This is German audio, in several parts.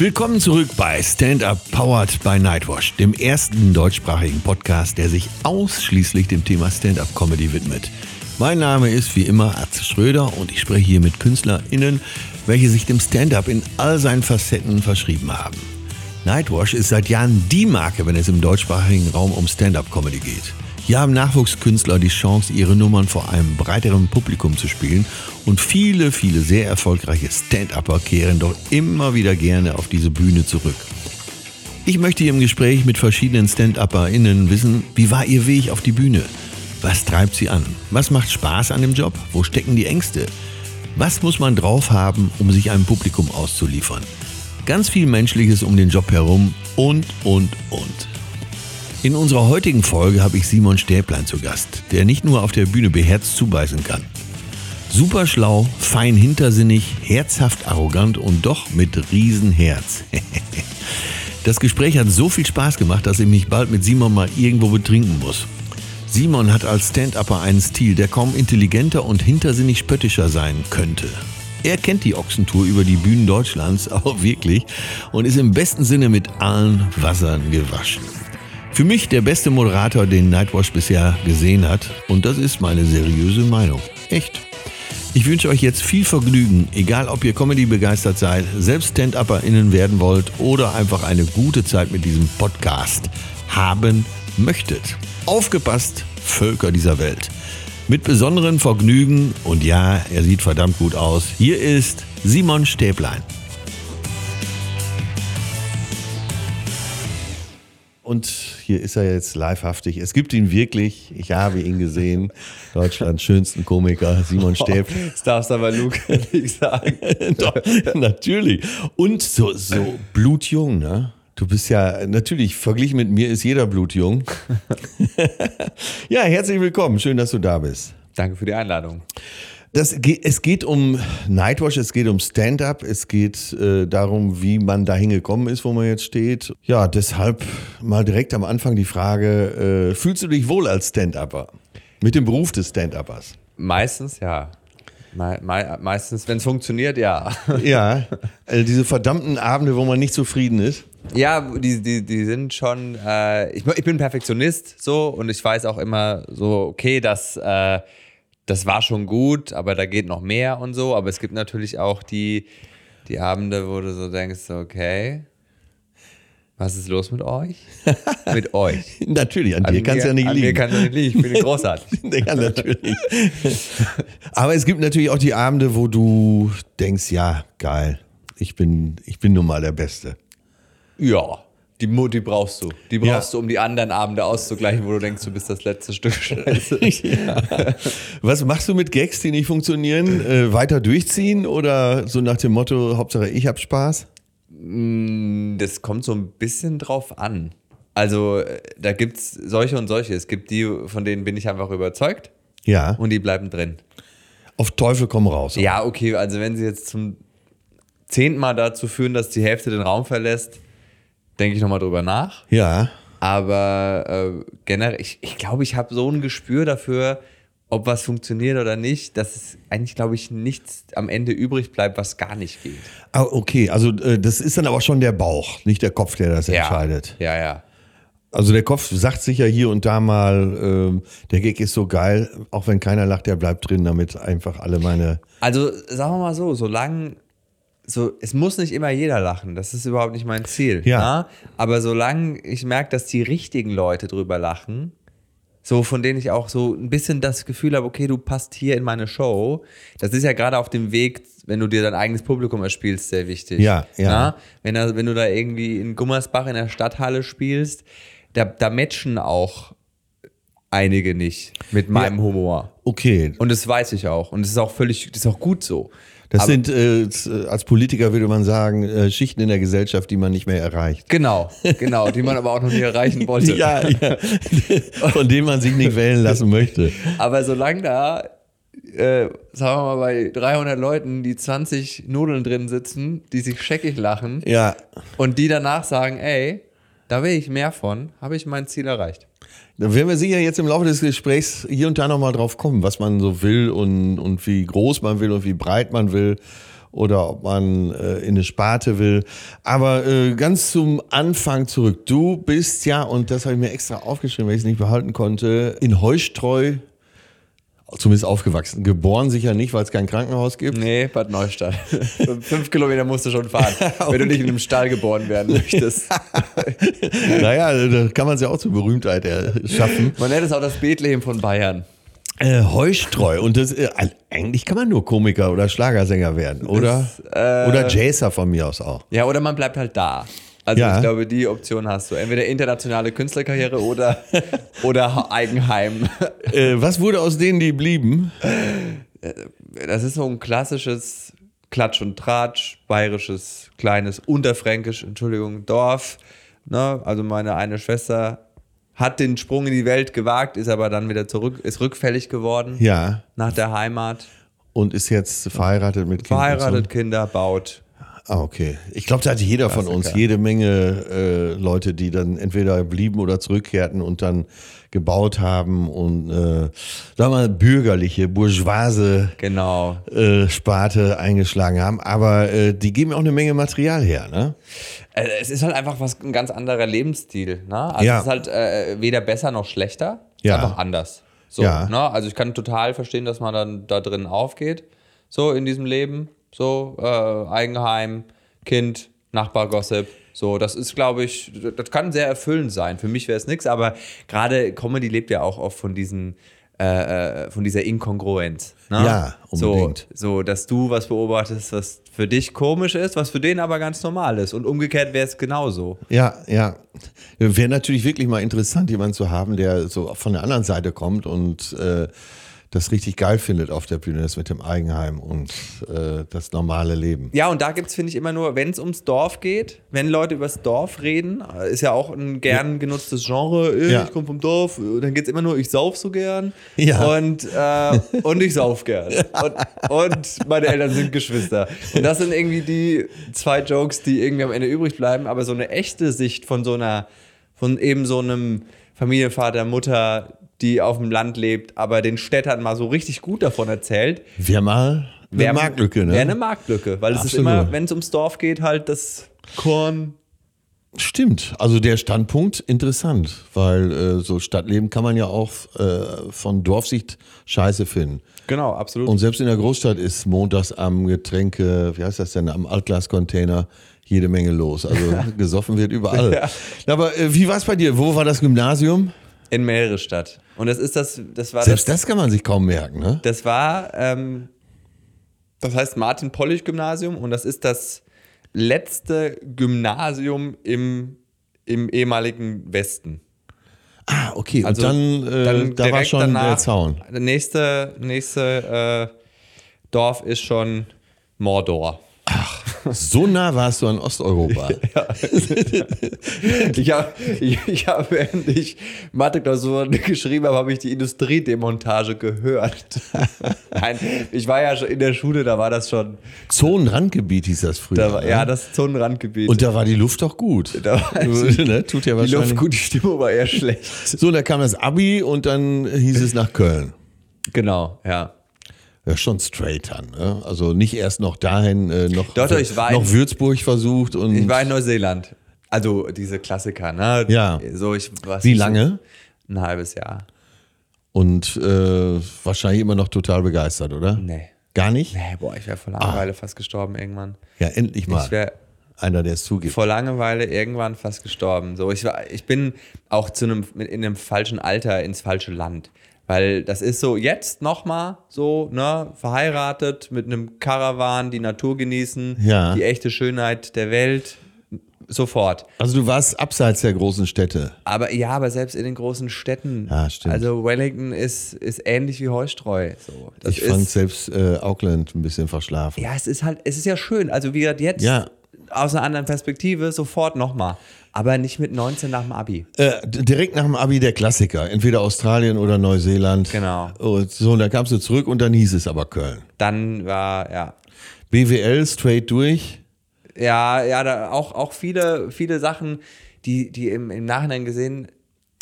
Willkommen zurück bei Stand Up Powered by Nightwash, dem ersten deutschsprachigen Podcast, der sich ausschließlich dem Thema Stand-Up Comedy widmet. Mein Name ist wie immer Atze Schröder und ich spreche hier mit KünstlerInnen, welche sich dem Stand-Up in all seinen Facetten verschrieben haben. Nightwash ist seit Jahren die Marke, wenn es im deutschsprachigen Raum um Stand-Up Comedy geht. Hier haben Nachwuchskünstler die Chance, ihre Nummern vor einem breiteren Publikum zu spielen und viele, viele sehr erfolgreiche Stand-Upper kehren doch immer wieder gerne auf diese Bühne zurück. Ich möchte im Gespräch mit verschiedenen Stand-UpperInnen wissen, wie war ihr Weg auf die Bühne? Was treibt sie an? Was macht Spaß an dem Job? Wo stecken die Ängste? Was muss man drauf haben, um sich einem Publikum auszuliefern? Ganz viel Menschliches um den Job herum und, und, und. In unserer heutigen Folge habe ich Simon Stäblein zu Gast, der nicht nur auf der Bühne beherzt zubeißen kann. Super schlau, fein hintersinnig, herzhaft arrogant und doch mit Riesenherz. das Gespräch hat so viel Spaß gemacht, dass ich mich bald mit Simon mal irgendwo betrinken muss. Simon hat als Stand-Upper einen Stil, der kaum intelligenter und hintersinnig spöttischer sein könnte. Er kennt die Ochsentour über die Bühnen Deutschlands auch wirklich und ist im besten Sinne mit allen Wassern gewaschen. Für mich der beste Moderator, den Nightwash bisher gesehen hat. Und das ist meine seriöse Meinung. Echt. Ich wünsche euch jetzt viel Vergnügen, egal ob ihr Comedy begeistert seid, selbst Stand-UpperInnen werden wollt oder einfach eine gute Zeit mit diesem Podcast haben möchtet. Aufgepasst, Völker dieser Welt. Mit besonderem Vergnügen und ja, er sieht verdammt gut aus. Hier ist Simon Stäblein. Und hier ist er jetzt livehaftig. Es gibt ihn wirklich. Ich habe ihn gesehen. Deutschlands schönsten Komiker, Simon Stäb. Das darfst aber Luke nicht sagen. Doch, natürlich. Und so, so blutjung, ne? Du bist ja, natürlich, verglichen mit mir ist jeder blutjung. ja, herzlich willkommen. Schön, dass du da bist. Danke für die Einladung. Das, es geht um Nightwash, es geht um Stand-up, es geht äh, darum, wie man da hingekommen ist, wo man jetzt steht. Ja, deshalb mal direkt am Anfang die Frage, äh, fühlst du dich wohl als Stand-Upper? Mit dem Beruf des Stand-Uppers? Meistens ja. Me me meistens, wenn es funktioniert, ja. Ja, also diese verdammten Abende, wo man nicht zufrieden ist. Ja, die, die, die sind schon, äh, ich, ich bin Perfektionist so und ich weiß auch immer so, okay, dass äh, das war schon gut, aber da geht noch mehr und so. Aber es gibt natürlich auch die, die Abende, wo du so denkst, okay, was ist los mit euch? mit euch. natürlich, an, an dir kann es ja nicht an liegen. An mir kann es nicht liegen, ich bin großartig. ja, natürlich. aber es gibt natürlich auch die Abende, wo du denkst, ja, geil, ich bin, ich bin nun mal der Beste. Ja. Die, die brauchst du. Die brauchst ja. du, um die anderen Abende auszugleichen, wo du denkst, du bist das letzte Stück Scheiße. ja. Was machst du mit Gags, die nicht funktionieren? Äh, weiter durchziehen oder so nach dem Motto, Hauptsache ich hab Spaß? Mm, das kommt so ein bisschen drauf an. Also äh, da gibt es solche und solche. Es gibt die, von denen bin ich einfach überzeugt. Ja. Und die bleiben drin. Auf Teufel komm raus. Oder? Ja, okay. Also wenn sie jetzt zum zehnten Mal dazu führen, dass die Hälfte den Raum verlässt, denke ich nochmal drüber nach. Ja. Aber äh, generell, ich, ich glaube, ich habe so ein Gespür dafür, ob was funktioniert oder nicht, dass es eigentlich, glaube ich, nichts am Ende übrig bleibt, was gar nicht geht. Ah, okay, also äh, das ist dann aber schon der Bauch, nicht der Kopf, der das ja. entscheidet. Ja, ja. Also der Kopf sagt sich ja hier und da mal, äh, der Gag ist so geil, auch wenn keiner lacht, der bleibt drin, damit einfach alle meine. Also sagen wir mal so, solange so, es muss nicht immer jeder lachen, das ist überhaupt nicht mein Ziel. Ja. Na? Ne? Aber solange ich merke, dass die richtigen Leute drüber lachen, so von denen ich auch so ein bisschen das Gefühl habe, okay, du passt hier in meine Show. Das ist ja gerade auf dem Weg, wenn du dir dein eigenes Publikum erspielst, sehr wichtig. Ja, ja. Na? Wenn, da, wenn du da irgendwie in Gummersbach in der Stadthalle spielst, da, da matchen auch einige nicht mit meinem ja. Humor. Okay. Und das weiß ich auch. Und das ist auch völlig, das ist auch gut so. Das Aber sind, äh, als Politiker würde man sagen, äh, Schichten in der Gesellschaft, die man nicht mehr erreicht. Genau, genau, die man aber auch noch nie erreichen wollte. ja, ja, von denen man sich nicht wählen lassen möchte. Aber solange da, äh, sagen wir mal, bei 300 Leuten, die 20 Nudeln drin sitzen, die sich scheckig lachen ja. und die danach sagen, ey, da will ich mehr von, habe ich mein Ziel erreicht. Da werden wir sicher jetzt im Laufe des Gesprächs hier und da nochmal drauf kommen, was man so will und, und wie groß man will und wie breit man will oder ob man äh, in eine Sparte will. Aber äh, ganz zum Anfang zurück. Du bist ja, und das habe ich mir extra aufgeschrieben, weil ich es nicht behalten konnte, in Heustreu zumindest aufgewachsen. Geboren sicher nicht, weil es kein Krankenhaus gibt. Nee, Bad Neustadt. Fünf Kilometer musst du schon fahren, okay. wenn du nicht in einem Stall geboren werden möchtest. naja, da kann man es ja auch zur Berühmtheit schaffen. Man nennt es auch das Bethlehem von Bayern. Äh, Heustreu. Und das, äh, eigentlich kann man nur Komiker oder Schlagersänger werden, oder? Das, äh, oder Jazzer von mir aus auch. Ja, oder man bleibt halt da. Also ja. ich glaube, die Option hast du. Entweder internationale Künstlerkarriere oder, oder Eigenheim. Äh, was wurde aus denen, die blieben? Äh, das ist so ein klassisches Klatsch und Tratsch, bayerisches, kleines, unterfränkisch, Entschuldigung, Dorf. Ne? Also meine eine Schwester hat den Sprung in die Welt gewagt, ist aber dann wieder zurück, ist rückfällig geworden. Ja. Nach der Heimat. Und ist jetzt verheiratet mit Kindern. Verheiratet, Kinder, baut. Ah, okay. Ich glaube, da hatte jeder Klassiker. von uns jede Menge äh, Leute, die dann entweder blieben oder zurückkehrten und dann gebaut haben und, äh, sagen wir mal, bürgerliche, bourgeoise genau. äh, Sparte eingeschlagen haben. Aber äh, die geben auch eine Menge Material her, ne? Äh, es ist halt einfach was ein ganz anderer Lebensstil. Ne? Also ja. es ist halt äh, weder besser noch schlechter. Ja. einfach anders. So, ja. ne? Also ich kann total verstehen, dass man dann da drin aufgeht, so in diesem Leben. So, äh, Eigenheim, Kind, Nachbargossip. So, das ist, glaube ich, das kann sehr erfüllend sein. Für mich wäre es nichts, aber gerade Comedy lebt ja auch oft von diesen äh, äh, von dieser Inkongruenz. Ne? Ja, unbedingt. So, so, dass du was beobachtest, was für dich komisch ist, was für den aber ganz normal ist. Und umgekehrt wäre es genauso. Ja, ja. Wäre natürlich wirklich mal interessant, jemanden zu haben, der so von der anderen Seite kommt und äh, das richtig geil findet auf der Bühne, das mit dem Eigenheim und äh, das normale Leben. Ja, und da gibt es, finde ich, immer nur, wenn es ums Dorf geht, wenn Leute übers Dorf reden, ist ja auch ein gern genutztes Genre, ich ja. komme vom Dorf, dann geht es immer nur, ich sauf so gern ja. und, äh, und ich sauf gern. Und, und meine Eltern sind Geschwister. Und das sind irgendwie die zwei Jokes, die irgendwie am Ende übrig bleiben, aber so eine echte Sicht von so einer, von eben so einem Familienvater, Mutter, die auf dem Land lebt, aber den Städtern mal so richtig gut davon erzählt. Wäre mal eine wär, Marktlücke, ne? Wäre eine Marktlücke, weil es ist immer, wenn es ums Dorf geht, halt das Korn. Stimmt, also der Standpunkt interessant, weil äh, so Stadtleben kann man ja auch äh, von Dorfsicht scheiße finden. Genau, absolut. Und selbst in der Großstadt ist montags am Getränke, wie heißt das denn, am Altglascontainer jede Menge los. Also gesoffen wird überall. Ja. Aber äh, wie war es bei dir? Wo war das Gymnasium? In Mehrestadt. Und das ist das, das war Selbst das, das kann man sich kaum merken, ne? Das war, ähm, das heißt Martin-Pollich-Gymnasium und das ist das letzte Gymnasium im, im ehemaligen Westen. Ah, okay. Also und dann, äh, dann da war schon danach, der Zaun. Das nächste, nächste äh, Dorf ist schon Mordor. Ach, so nah warst du an Osteuropa. Ja. Ich habe, ich, ich hab, während ich Mathe-Klausuren geschrieben habe, habe ich die Industriedemontage gehört. Nein, ich war ja schon in der Schule, da war das schon. Zonenrandgebiet hieß das früher. War, ne? Ja, das Zonenrandgebiet. Und da war die Luft doch gut. Da war die, ne? Tut ja wahrscheinlich. Die Luft gut, die Stimmung war eher schlecht. So, da kam das Abi und dann hieß es nach Köln. Genau, ja ja, schon straight an. Ne? Also nicht erst noch dahin, äh, noch, war noch in, Würzburg versucht. Und ich war in Neuseeland. Also diese Klassiker, ne? Ja. So, ich, Wie lange? Ein halbes Jahr. Und äh, wahrscheinlich immer noch total begeistert, oder? Nee. Gar nicht? Nee, boah, ich wäre vor ah. Langeweile ah. fast gestorben irgendwann. Ja, endlich mal. Ich wäre einer, der es zugibt. Vor Langeweile irgendwann fast gestorben. So, ich, war, ich bin auch zu einem, in einem falschen Alter ins falsche Land. Weil das ist so jetzt nochmal so, ne, verheiratet mit einem Karawan, die Natur genießen, ja. die echte Schönheit der Welt, sofort. Also du warst abseits der großen Städte. Aber ja, aber selbst in den großen Städten. Ja, stimmt. Also Wellington ist, ist ähnlich wie Heustreu. So, ich fand selbst äh, Auckland ein bisschen verschlafen. Ja, es ist halt, es ist ja schön. Also wie gesagt, jetzt ja. Aus einer anderen Perspektive sofort nochmal. Aber nicht mit 19 nach dem Abi. Äh, direkt nach dem Abi der Klassiker. Entweder Australien oder Neuseeland. Genau. Und so, und dann kamst du zurück und dann hieß es aber Köln. Dann war, ja. BWL straight durch. Ja, ja, da auch, auch viele, viele Sachen, die, die im, im Nachhinein gesehen,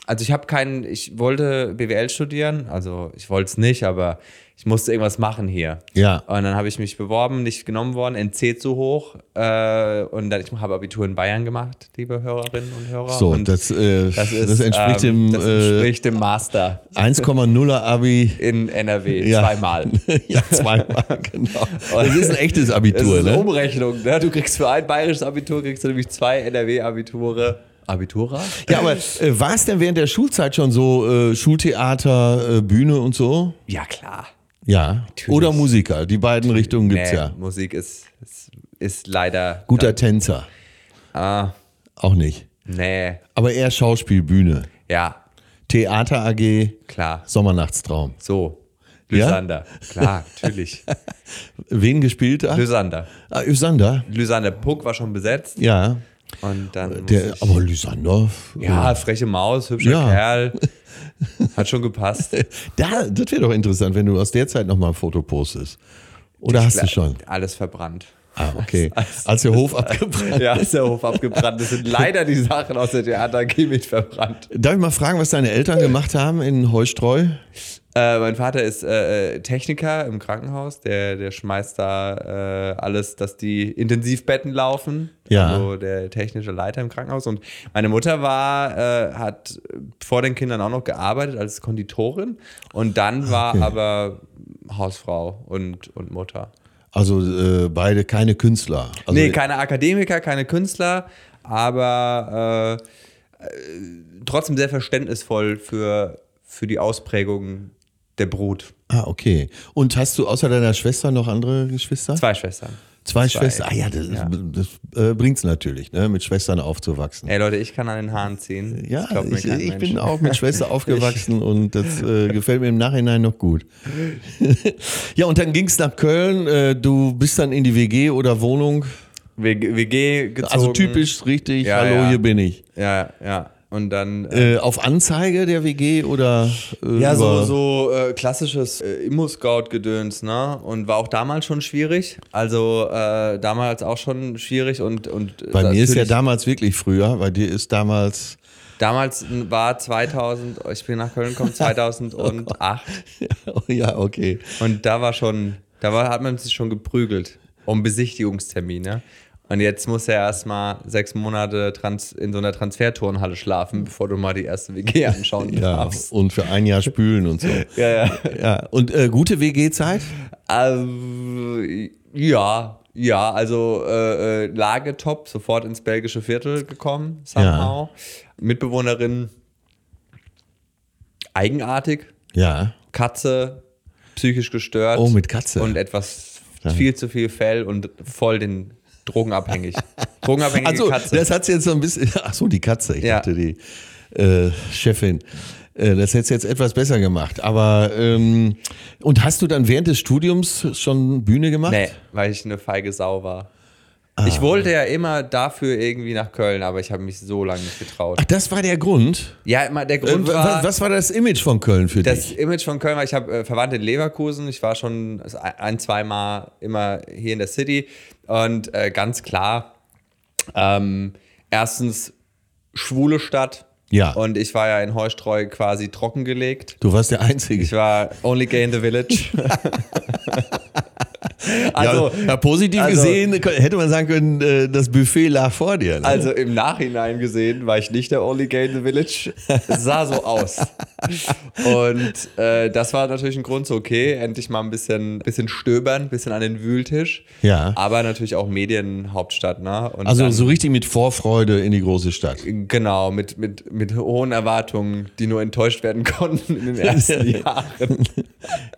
also ich habe keinen, ich wollte BWL studieren, also ich wollte es nicht, aber ich musste irgendwas machen hier. Ja. Und dann habe ich mich beworben, nicht genommen worden, NC zu hoch. Äh, und dann, ich habe Abitur in Bayern gemacht, liebe Hörerinnen und Hörer. So, und das, äh, das, ist, entspricht ähm, dem das äh, entspricht dem Master 1,0er Abi. in NRW, Ja. zweimal. ja, zweimal, genau. Das ist ein echtes Das Abitur, ist eine ne? Umrechnung. Ne? Du kriegst für ein bayerisches Abitur kriegst du nämlich zwei NRW-Abiture. Abitura? Ja, aber äh, war es denn während der Schulzeit schon so äh, Schultheater, äh, Bühne und so? Ja, klar. Ja. Oder Musiker. Die beiden Richtungen gibt's Nee, ja. Musik ist, ist, ist leider. Guter Tänzer. Ah, Auch nicht. nee. Aber eher Schauspiel, Bühne. Ja, Theater AG, klar. Sommernachtstraum. So. Ja? Lysander. Klar, natürlich. Wen gespielt? Lysander. Ah, Lysander. Lysander Puck war schon besetzt. Ja. Und dann. Der, musste aber Lysander. ich, ja, freche Maus, hübscher Ja. Kerl. Hat schon gepasst. Da, das wäre doch interessant, wenn du aus der Zeit nochmal ein Foto postest. Oder hast du schon? Alles verbrannt. Ah, okay. Als der Hof abgebrannt. Ja, ist der Hof abgebrannt. Das sind leider die Sachen aus der Theater AG mit verbrannt. Darf ich mal fragen, was deine Eltern gemacht haben in Heustreu? Äh, mein Vater ist äh, äh, Techniker im Krankenhaus. Der, der schmeißt da äh, alles, dass die Intensivbetten laufen. Ja. Also der technische Leiter im Krankenhaus. Und meine Mutter war, äh, hat vor den Kindern auch noch gearbeitet als Konditorin. Und dann war Okay. aber Hausfrau und, und Mutter. Also äh, beide keine Künstler. Also, nee, keine Akademiker, keine Künstler, aber trotzdem sehr verständnisvoll für, für die Ausprägung der Brut. Ah, okay. Und hast du außer deiner Schwester noch andere Geschwister? Zwei Schwestern. Zwei zwei. Schwestern. Ah ja, das, Ja. das äh, bringt's natürlich, ne, mit Schwestern aufzuwachsen. Ey Leute, ich kann an den Haaren ziehen. Ja, Das mir ich, ich bin auch mit Schwester aufgewachsen und das äh, gefällt mir im Nachhinein noch gut. ja, und dann ging's nach Köln. Äh, du bist dann in die WG oder Wohnung. WG gezogen. Also typisch richtig, Ja, hallo, ja. hier bin ich. Ja, ja. Und dann. Äh, Äh, auf Anzeige der WG oder äh, ja, so, so äh, klassisches äh, Immo-Scout-Gedöns, ne? Und war auch damals schon schwierig. Also äh, damals auch schon schwierig und. und Bei mir ist ja damals wirklich früher, bei dir ist damals. Damals war 2000, ich bin nach Köln gekommen, 2008. ja, okay. Und da war schon, da war, hat man sich schon geprügelt um Besichtigungstermine. Und jetzt muss er erstmal sechs Monate trans in so einer Transferturnhalle schlafen, bevor du mal die erste WG anschauen Ja, darfst. und für ein Jahr spülen und so. Ja, ja. Ja, und äh, gute WG-Zeit? Ähm, ja, ja, also äh, äh, Lage top, sofort ins belgische Viertel gekommen, somehow. Mitbewohnerin eigenartig, Ja. Katze, psychisch gestört. Oh, mit Katze. Und etwas viel zu viel Fell und voll den Drogenabhängig. Drogenabhängige Also, Katze. das hat jetzt so ein bisschen. Ach so, die Katze. Ich Ja. dachte, die äh, Chefin. Äh, Das hätte jetzt etwas besser gemacht. Aber, ähm, und hast du dann während des Studiums schon Bühne gemacht? nee, weil ich eine feige Sau war. Ah. Ich wollte ja immer dafür irgendwie nach Köln, aber ich habe mich so lange nicht getraut. Ach, das war der Grund. Ja, immer der Äh, Grund wa- war, was war das Image von Köln für das dich? Image von Köln war, ich habe äh, Verwandte in Leverkusen, ich war schon ein, zwei Mal immer hier in der City und äh, ganz klar, ähm, erstens schwule Stadt Ja. und ich war ja in Heustreu quasi trockengelegt. Du warst der Einzige. Ich war only gay in the village. also, ja, ja, positiv also- gesehen hätte man sagen können, äh, das Buffet lag vor dir. Ne? also im Nachhinein gesehen war ich nicht der only gay in the village. Es sah so aus. Und äh, das war natürlich ein Grund, so okay, endlich mal ein bisschen, bisschen stöbern, ein bisschen an den Wühltisch. Ja. Aber natürlich auch Medienhauptstadt, ne? Und also dann- so richtig mit Vorfreude in die große Stadt. Genau, mit, mit, mit hohen Erwartungen, die nur enttäuscht werden konnten in den ersten Jahren.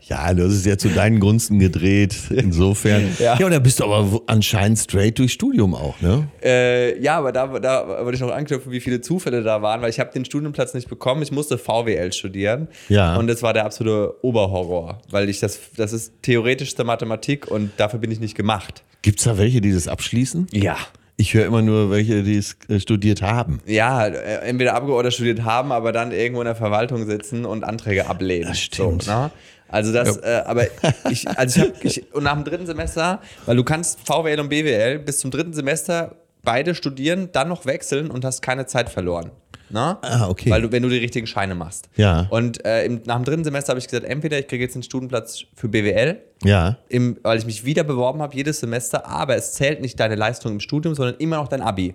Ja, du hast es ja zu deinen Gunsten gedreht. Insofern. Ja. ja, und da bist du aber anscheinend straight durch Studium auch, ne? Äh, ja, aber da, da wollte ich noch anknüpfen, wie viele Zufälle da waren, weil ich habe den Studienplatz nicht bekommen. Ich musste VWL studieren. Ja. Und das war der absolute Oberhorror, weil ich das, das ist theoretischste Mathematik und dafür bin ich nicht gemacht. Gibt's da welche, die das abschließen? Ja. Ich höre immer nur welche, die es äh, studiert haben. Ja, äh, entweder Abgeordneter studiert haben, aber dann irgendwo in der Verwaltung sitzen und Anträge ablehnen. Das stimmt. So, ne? Also das, äh, aber ich, also ich habe, ich, und nach dem dritten Semester, weil du kannst VWL und BWL bis zum dritten Semester beide studieren, dann noch wechseln und hast keine Zeit verloren. Ne? Ah, okay. Weil du, wenn du die richtigen Scheine machst. Ja. Und äh, im, nach dem dritten Semester habe ich gesagt, entweder ich kriege jetzt einen Studienplatz für BWL, Ja. im, weil ich mich wieder beworben habe, jedes Semester, aber es zählt nicht deine Leistung im Studium, sondern immer noch dein Abi.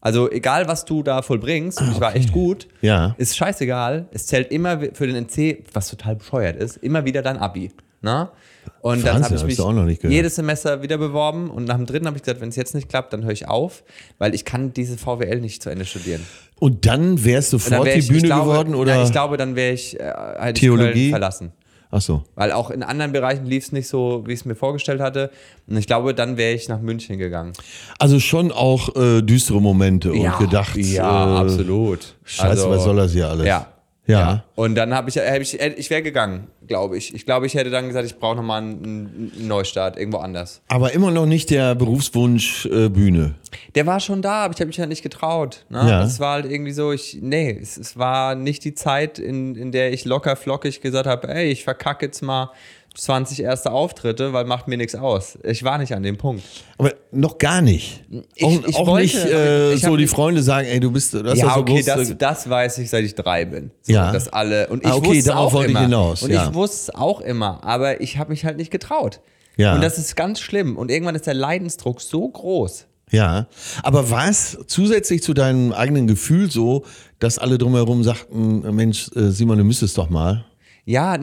Also egal, was du da vollbringst, und ich war echt gut, Ja. ist scheißegal. Es zählt immer für den NC, was total bescheuert ist, immer wieder dein Abi. Na? Und dann Wahnsinn, habe ich mich auch noch nicht gehört. jedes Semester wieder beworben und nach dem dritten habe ich gesagt, wenn es jetzt nicht klappt, dann höre ich auf, weil ich kann diese VWL nicht zu Ende studieren. Und dann wärst du Und dann sofort wär die ich, Bühne ich glaube, geworden oder? Ja, ich glaube, dann wäre ich äh, halt ich Theologie? Köln verlassen. Ach so. Weil auch in anderen Bereichen lief es nicht so, wie ich es mir vorgestellt hatte. Und ich glaube, dann wäre ich nach München gegangen. Also schon auch äh, düstere Momente und gedacht, Ja, äh, absolut. Scheiße, Also, was soll das hier alles? Ja. Ja. Und dann habe ich, hab ich, ich wäre gegangen, glaube ich. Ich glaube, ich hätte dann gesagt, ich brauche nochmal einen, einen Neustart irgendwo anders. Aber immer noch nicht der Berufswunsch äh, Bühne. Der war schon da, aber ich habe mich halt nicht getraut. Ne? Ja. Es war halt irgendwie so, ich, nee, es, es war nicht die Zeit, in, in der ich locker flockig gesagt habe, ey, ich verkacke jetzt mal 20 erste Auftritte, weil macht mir nichts aus. Ich war nicht an dem Punkt. Aber noch gar nicht. Ich- auch ich auch wollte, nicht äh, so die Freunde sagen, ey, du bist, du hast ja, so okay, das, das weiß ich, seit ich drei bin. So, Ja. Dass alle, und Ah, ich okay, wusste darauf auch immer. hinaus, Und ja. ich wusste es auch immer, aber ich habe mich halt nicht getraut. Ja. Und das ist ganz schlimm. Und irgendwann ist der Leidensdruck so groß. Ja, aber war es zusätzlich zu deinem eigenen Gefühl so, dass alle drumherum sagten, Mensch, äh, Simon, du müsstest doch mal? Ja,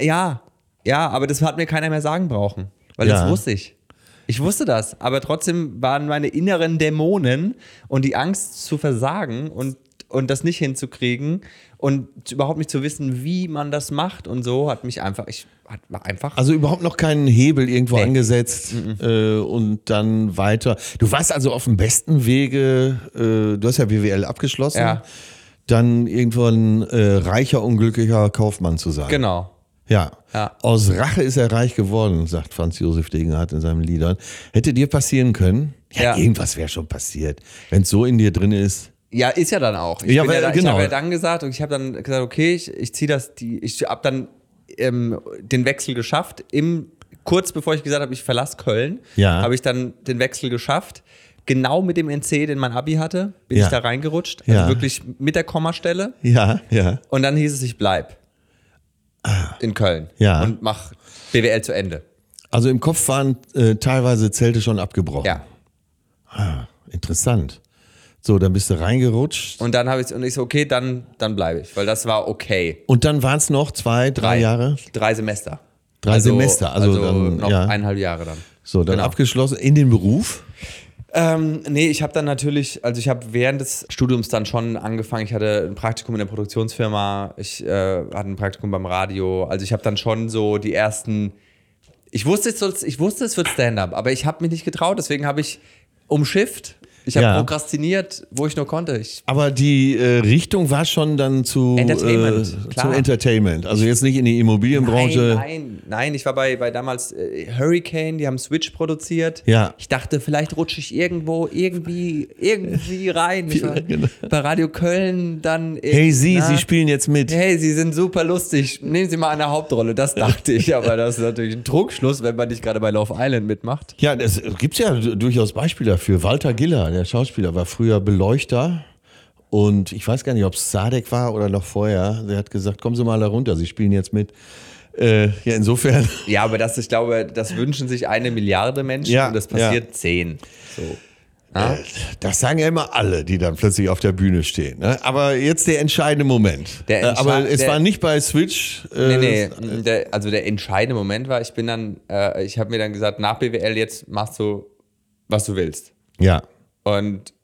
ja, ja, aber das hat mir keiner mehr sagen brauchen. Weil Ja. das wusste ich. Ich wusste das, aber trotzdem waren meine inneren Dämonen und die Angst zu versagen und, und das nicht hinzukriegen und überhaupt nicht zu wissen, wie man das macht und so, hat mich einfach, ich hat, war einfach. Also überhaupt noch keinen Hebel irgendwo Nee. angesetzt äh, und dann weiter. Du warst also auf dem besten Wege, äh, du hast ja BWL abgeschlossen, Ja. dann irgendwann äh, reicher, unglücklicher Kaufmann zu sein. genau. Ja. Ja. Aus Rache ist er reich geworden, sagt Franz Josef Degenhardt in seinen Liedern. Hätte dir passieren können? Ja, Ja. irgendwas wäre schon passiert. Wenn es so in dir drin ist. Ja, ist ja dann auch. Ich, Ja, weil- ja, genau. ich habe ja dann gesagt und ich habe dann gesagt, okay, ich, ich ziehe das, die, ich habe dann ähm, den Wechsel geschafft. Im, kurz bevor ich gesagt habe, ich verlasse Köln, Ja. habe ich dann den Wechsel geschafft. Genau mit dem NC, den mein Abi hatte, bin ich da reingerutscht. Also wirklich mit der Kommastelle. Ja, ja. Und dann hieß es, ich bleib in Köln Ah. Ja. und mach BWL zu Ende. Also im Kopf waren äh, teilweise Zelte schon abgebrochen. Ja. Interessant. So, dann bist du reingerutscht. Und dann habe ich und ich so, okay, dann, dann bleibe ich, weil das war okay. Und dann waren es noch zwei, drei, Jahre. Drei Semester. Drei Semester, also dann, noch ja. eineinhalb Jahre dann. So, dann Genau. abgeschlossen in den Beruf. Ähm, nee, ich habe dann natürlich, also ich habe während des Studiums dann schon angefangen. Ich hatte ein Praktikum in der Produktionsfirma, ich äh, hatte ein Praktikum beim Radio. Also ich habe dann schon so die ersten. Ich wusste, es, ich wusste, es wird Stand-up, aber ich habe mich nicht getraut. Deswegen habe ich umschifft. Ich habe Ja. prokrastiniert, wo ich nur konnte. Ich, Aber die äh, Richtung war schon dann zu Entertainment, äh. Zum Entertainment. Also jetzt nicht in die Immobilienbranche. Nein, nein, nein. Ich war bei, bei damals äh, Hurricane, die haben Switch produziert. Ja. Ich dachte, vielleicht rutsche ich irgendwo irgendwie, irgendwie rein. Ich war Genau. bei Radio Köln dann. Hey Sie, na, Sie spielen jetzt mit. Hey, Sie sind super lustig. Nehmen Sie mal eine Hauptrolle. Das dachte ich, aber das ist natürlich ein Druckschluss, wenn man nicht gerade bei Love Island mitmacht. Ja, es gibt ja durchaus Beispiele dafür. Walter Giller, der Schauspieler, war früher Beleuchter. Und ich weiß gar nicht, ob es Sadek war oder noch vorher. Der hat gesagt, kommen Sie mal da runter, Sie spielen jetzt mit. Äh, ja, insofern. Ja, aber das, ich glaube, das wünschen sich eine Milliarde Menschen Ja, und das passiert zehn. So. Ja? Das sagen ja immer alle, die dann plötzlich auf der Bühne stehen. Ne? Aber jetzt der entscheidende Moment. Der Äh, Aber entsche- es der- war nicht bei Switch. Äh, Nee, nee, der, also der entscheidende Moment war, ich bin dann, äh, ich habe mir dann gesagt, nach BWL jetzt machst du, was du willst. Ja. Und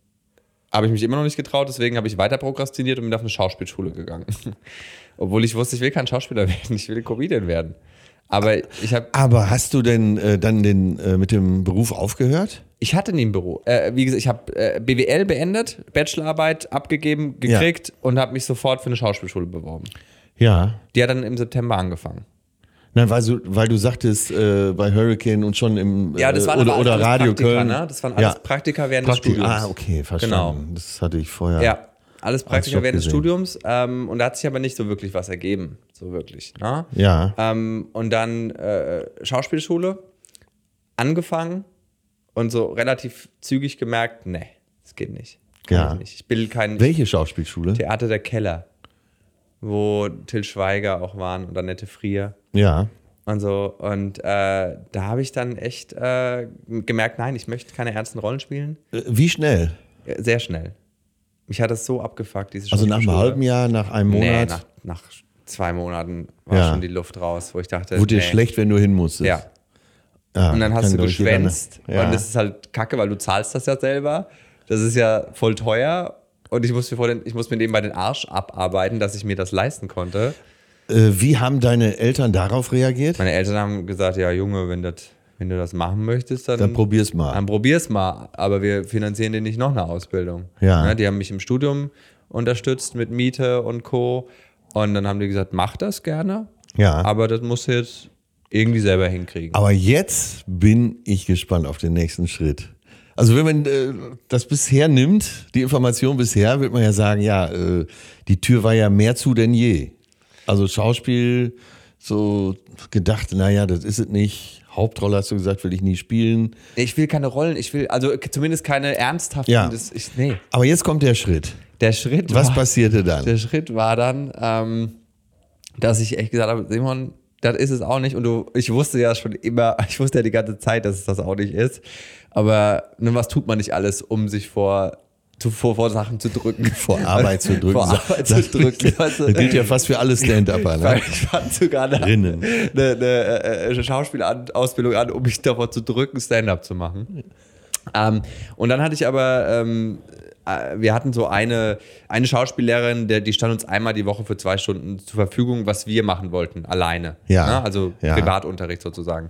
habe ich mich immer noch nicht getraut, deswegen habe ich weiter prokrastiniert und bin auf eine Schauspielschule gegangen. Obwohl ich wusste, ich will kein Schauspieler werden, ich will Comedian werden. Aber ich habe, Aber hast du denn äh, dann den, äh, mit dem Beruf aufgehört? ich hatte nie ein Büro. Äh, wie gesagt, ich habe äh, BWL beendet, Bachelorarbeit abgegeben, Ja. gekriegt und habe mich sofort für eine Schauspielschule beworben. Ja. Die hat dann im September angefangen. Nein, weil du, weil du sagtest, äh, bei Hurricane und schon im Ja, das äh, waren oder, oder alles Radio Praktika, Köln. ne? Das waren alles Ja. Praktika während Praktik- des Studiums. Ah, okay, verstanden. Das hatte ich vorher. Ja, alles Praktika während des. Studiums. Ähm, und da hat sich aber nicht so wirklich was ergeben. So wirklich. Ne? Ja. Ähm, und dann äh, Schauspielschule angefangen und so relativ zügig gemerkt, nee, das geht nicht. Kann Ja. ich nicht. Ich bin kein Welche Schauspielschule? Theater der Keller, wo Till Schweiger auch waren und Annette Frier Ja. und so. Und äh, da habe ich dann echt äh, gemerkt, nein, ich möchte keine ernsten Rollen spielen. Äh, Wie schnell? Äh, Sehr schnell. Mich hat das so abgefuckt, diese Also nach einem halben Jahr, nach einem Nee, Monat? nach, nach zwei Monaten war Ja. schon die Luft raus, wo ich dachte, Wurde dir nee. schlecht, wenn du hin musstest? Ja. Ja, Und dann hast du geschwänzt. Ja. Und das ist halt kacke, weil du zahlst das ja selber. Das ist ja voll teuer. Und ich muss mir, vor den, ich muss mir nebenbei den Arsch abarbeiten, dass ich mir das leisten konnte. Äh, wie haben deine Eltern darauf reagiert? Meine Eltern haben gesagt, ja Junge, wenn, das, wenn du das machen möchtest, dann, Dann probier's mal. dann probier's mal. Aber wir finanzieren dir nicht noch eine Ausbildung. Ja. Ne, die haben mich im Studium unterstützt mit Miete und Co. Und dann haben die gesagt, mach das gerne. Ja. Aber das musst du jetzt irgendwie selber hinkriegen. Aber jetzt bin ich gespannt auf den nächsten Schritt. Also wenn man äh, das bisher nimmt, die Information bisher, wird man ja sagen, ja, äh, die Tür war ja mehr zu denn je. Also Schauspiel, so gedacht, naja, das ist es nicht. Hauptrolle hast du gesagt, will ich nie spielen. Ich will keine Rollen, ich will, also zumindest keine ernsthaften. Ja. Das, ich, nee. Aber jetzt kommt der Schritt. Der Schritt Was war, passierte dann? Der Schritt war dann, ähm, dass ich echt gesagt habe, Simon, das ist es auch nicht. Und du, ich wusste ja schon immer, ich wusste ja die ganze Zeit, dass es das auch nicht ist. Aber nun, was tut man nicht alles, um sich vor, zu, vor, vor Sachen zu drücken? Vor Arbeit zu drücken. Vor Arbeit zu drücken. weißt du? Das gilt ja fast für alle Stand-Upper. Ne? Ich fand sogar eine, eine, eine, äh, eine Schauspielausbildung an, um mich davor zu drücken, Stand-up zu machen. Ähm, und dann hatte ich aber, ähm, äh, wir hatten so eine, eine Schauspiellehrerin, der, die stand uns einmal die Woche für zwei Stunden zur Verfügung, was wir machen wollten, alleine. Ja. Ne? Also Ja. Privatunterricht sozusagen.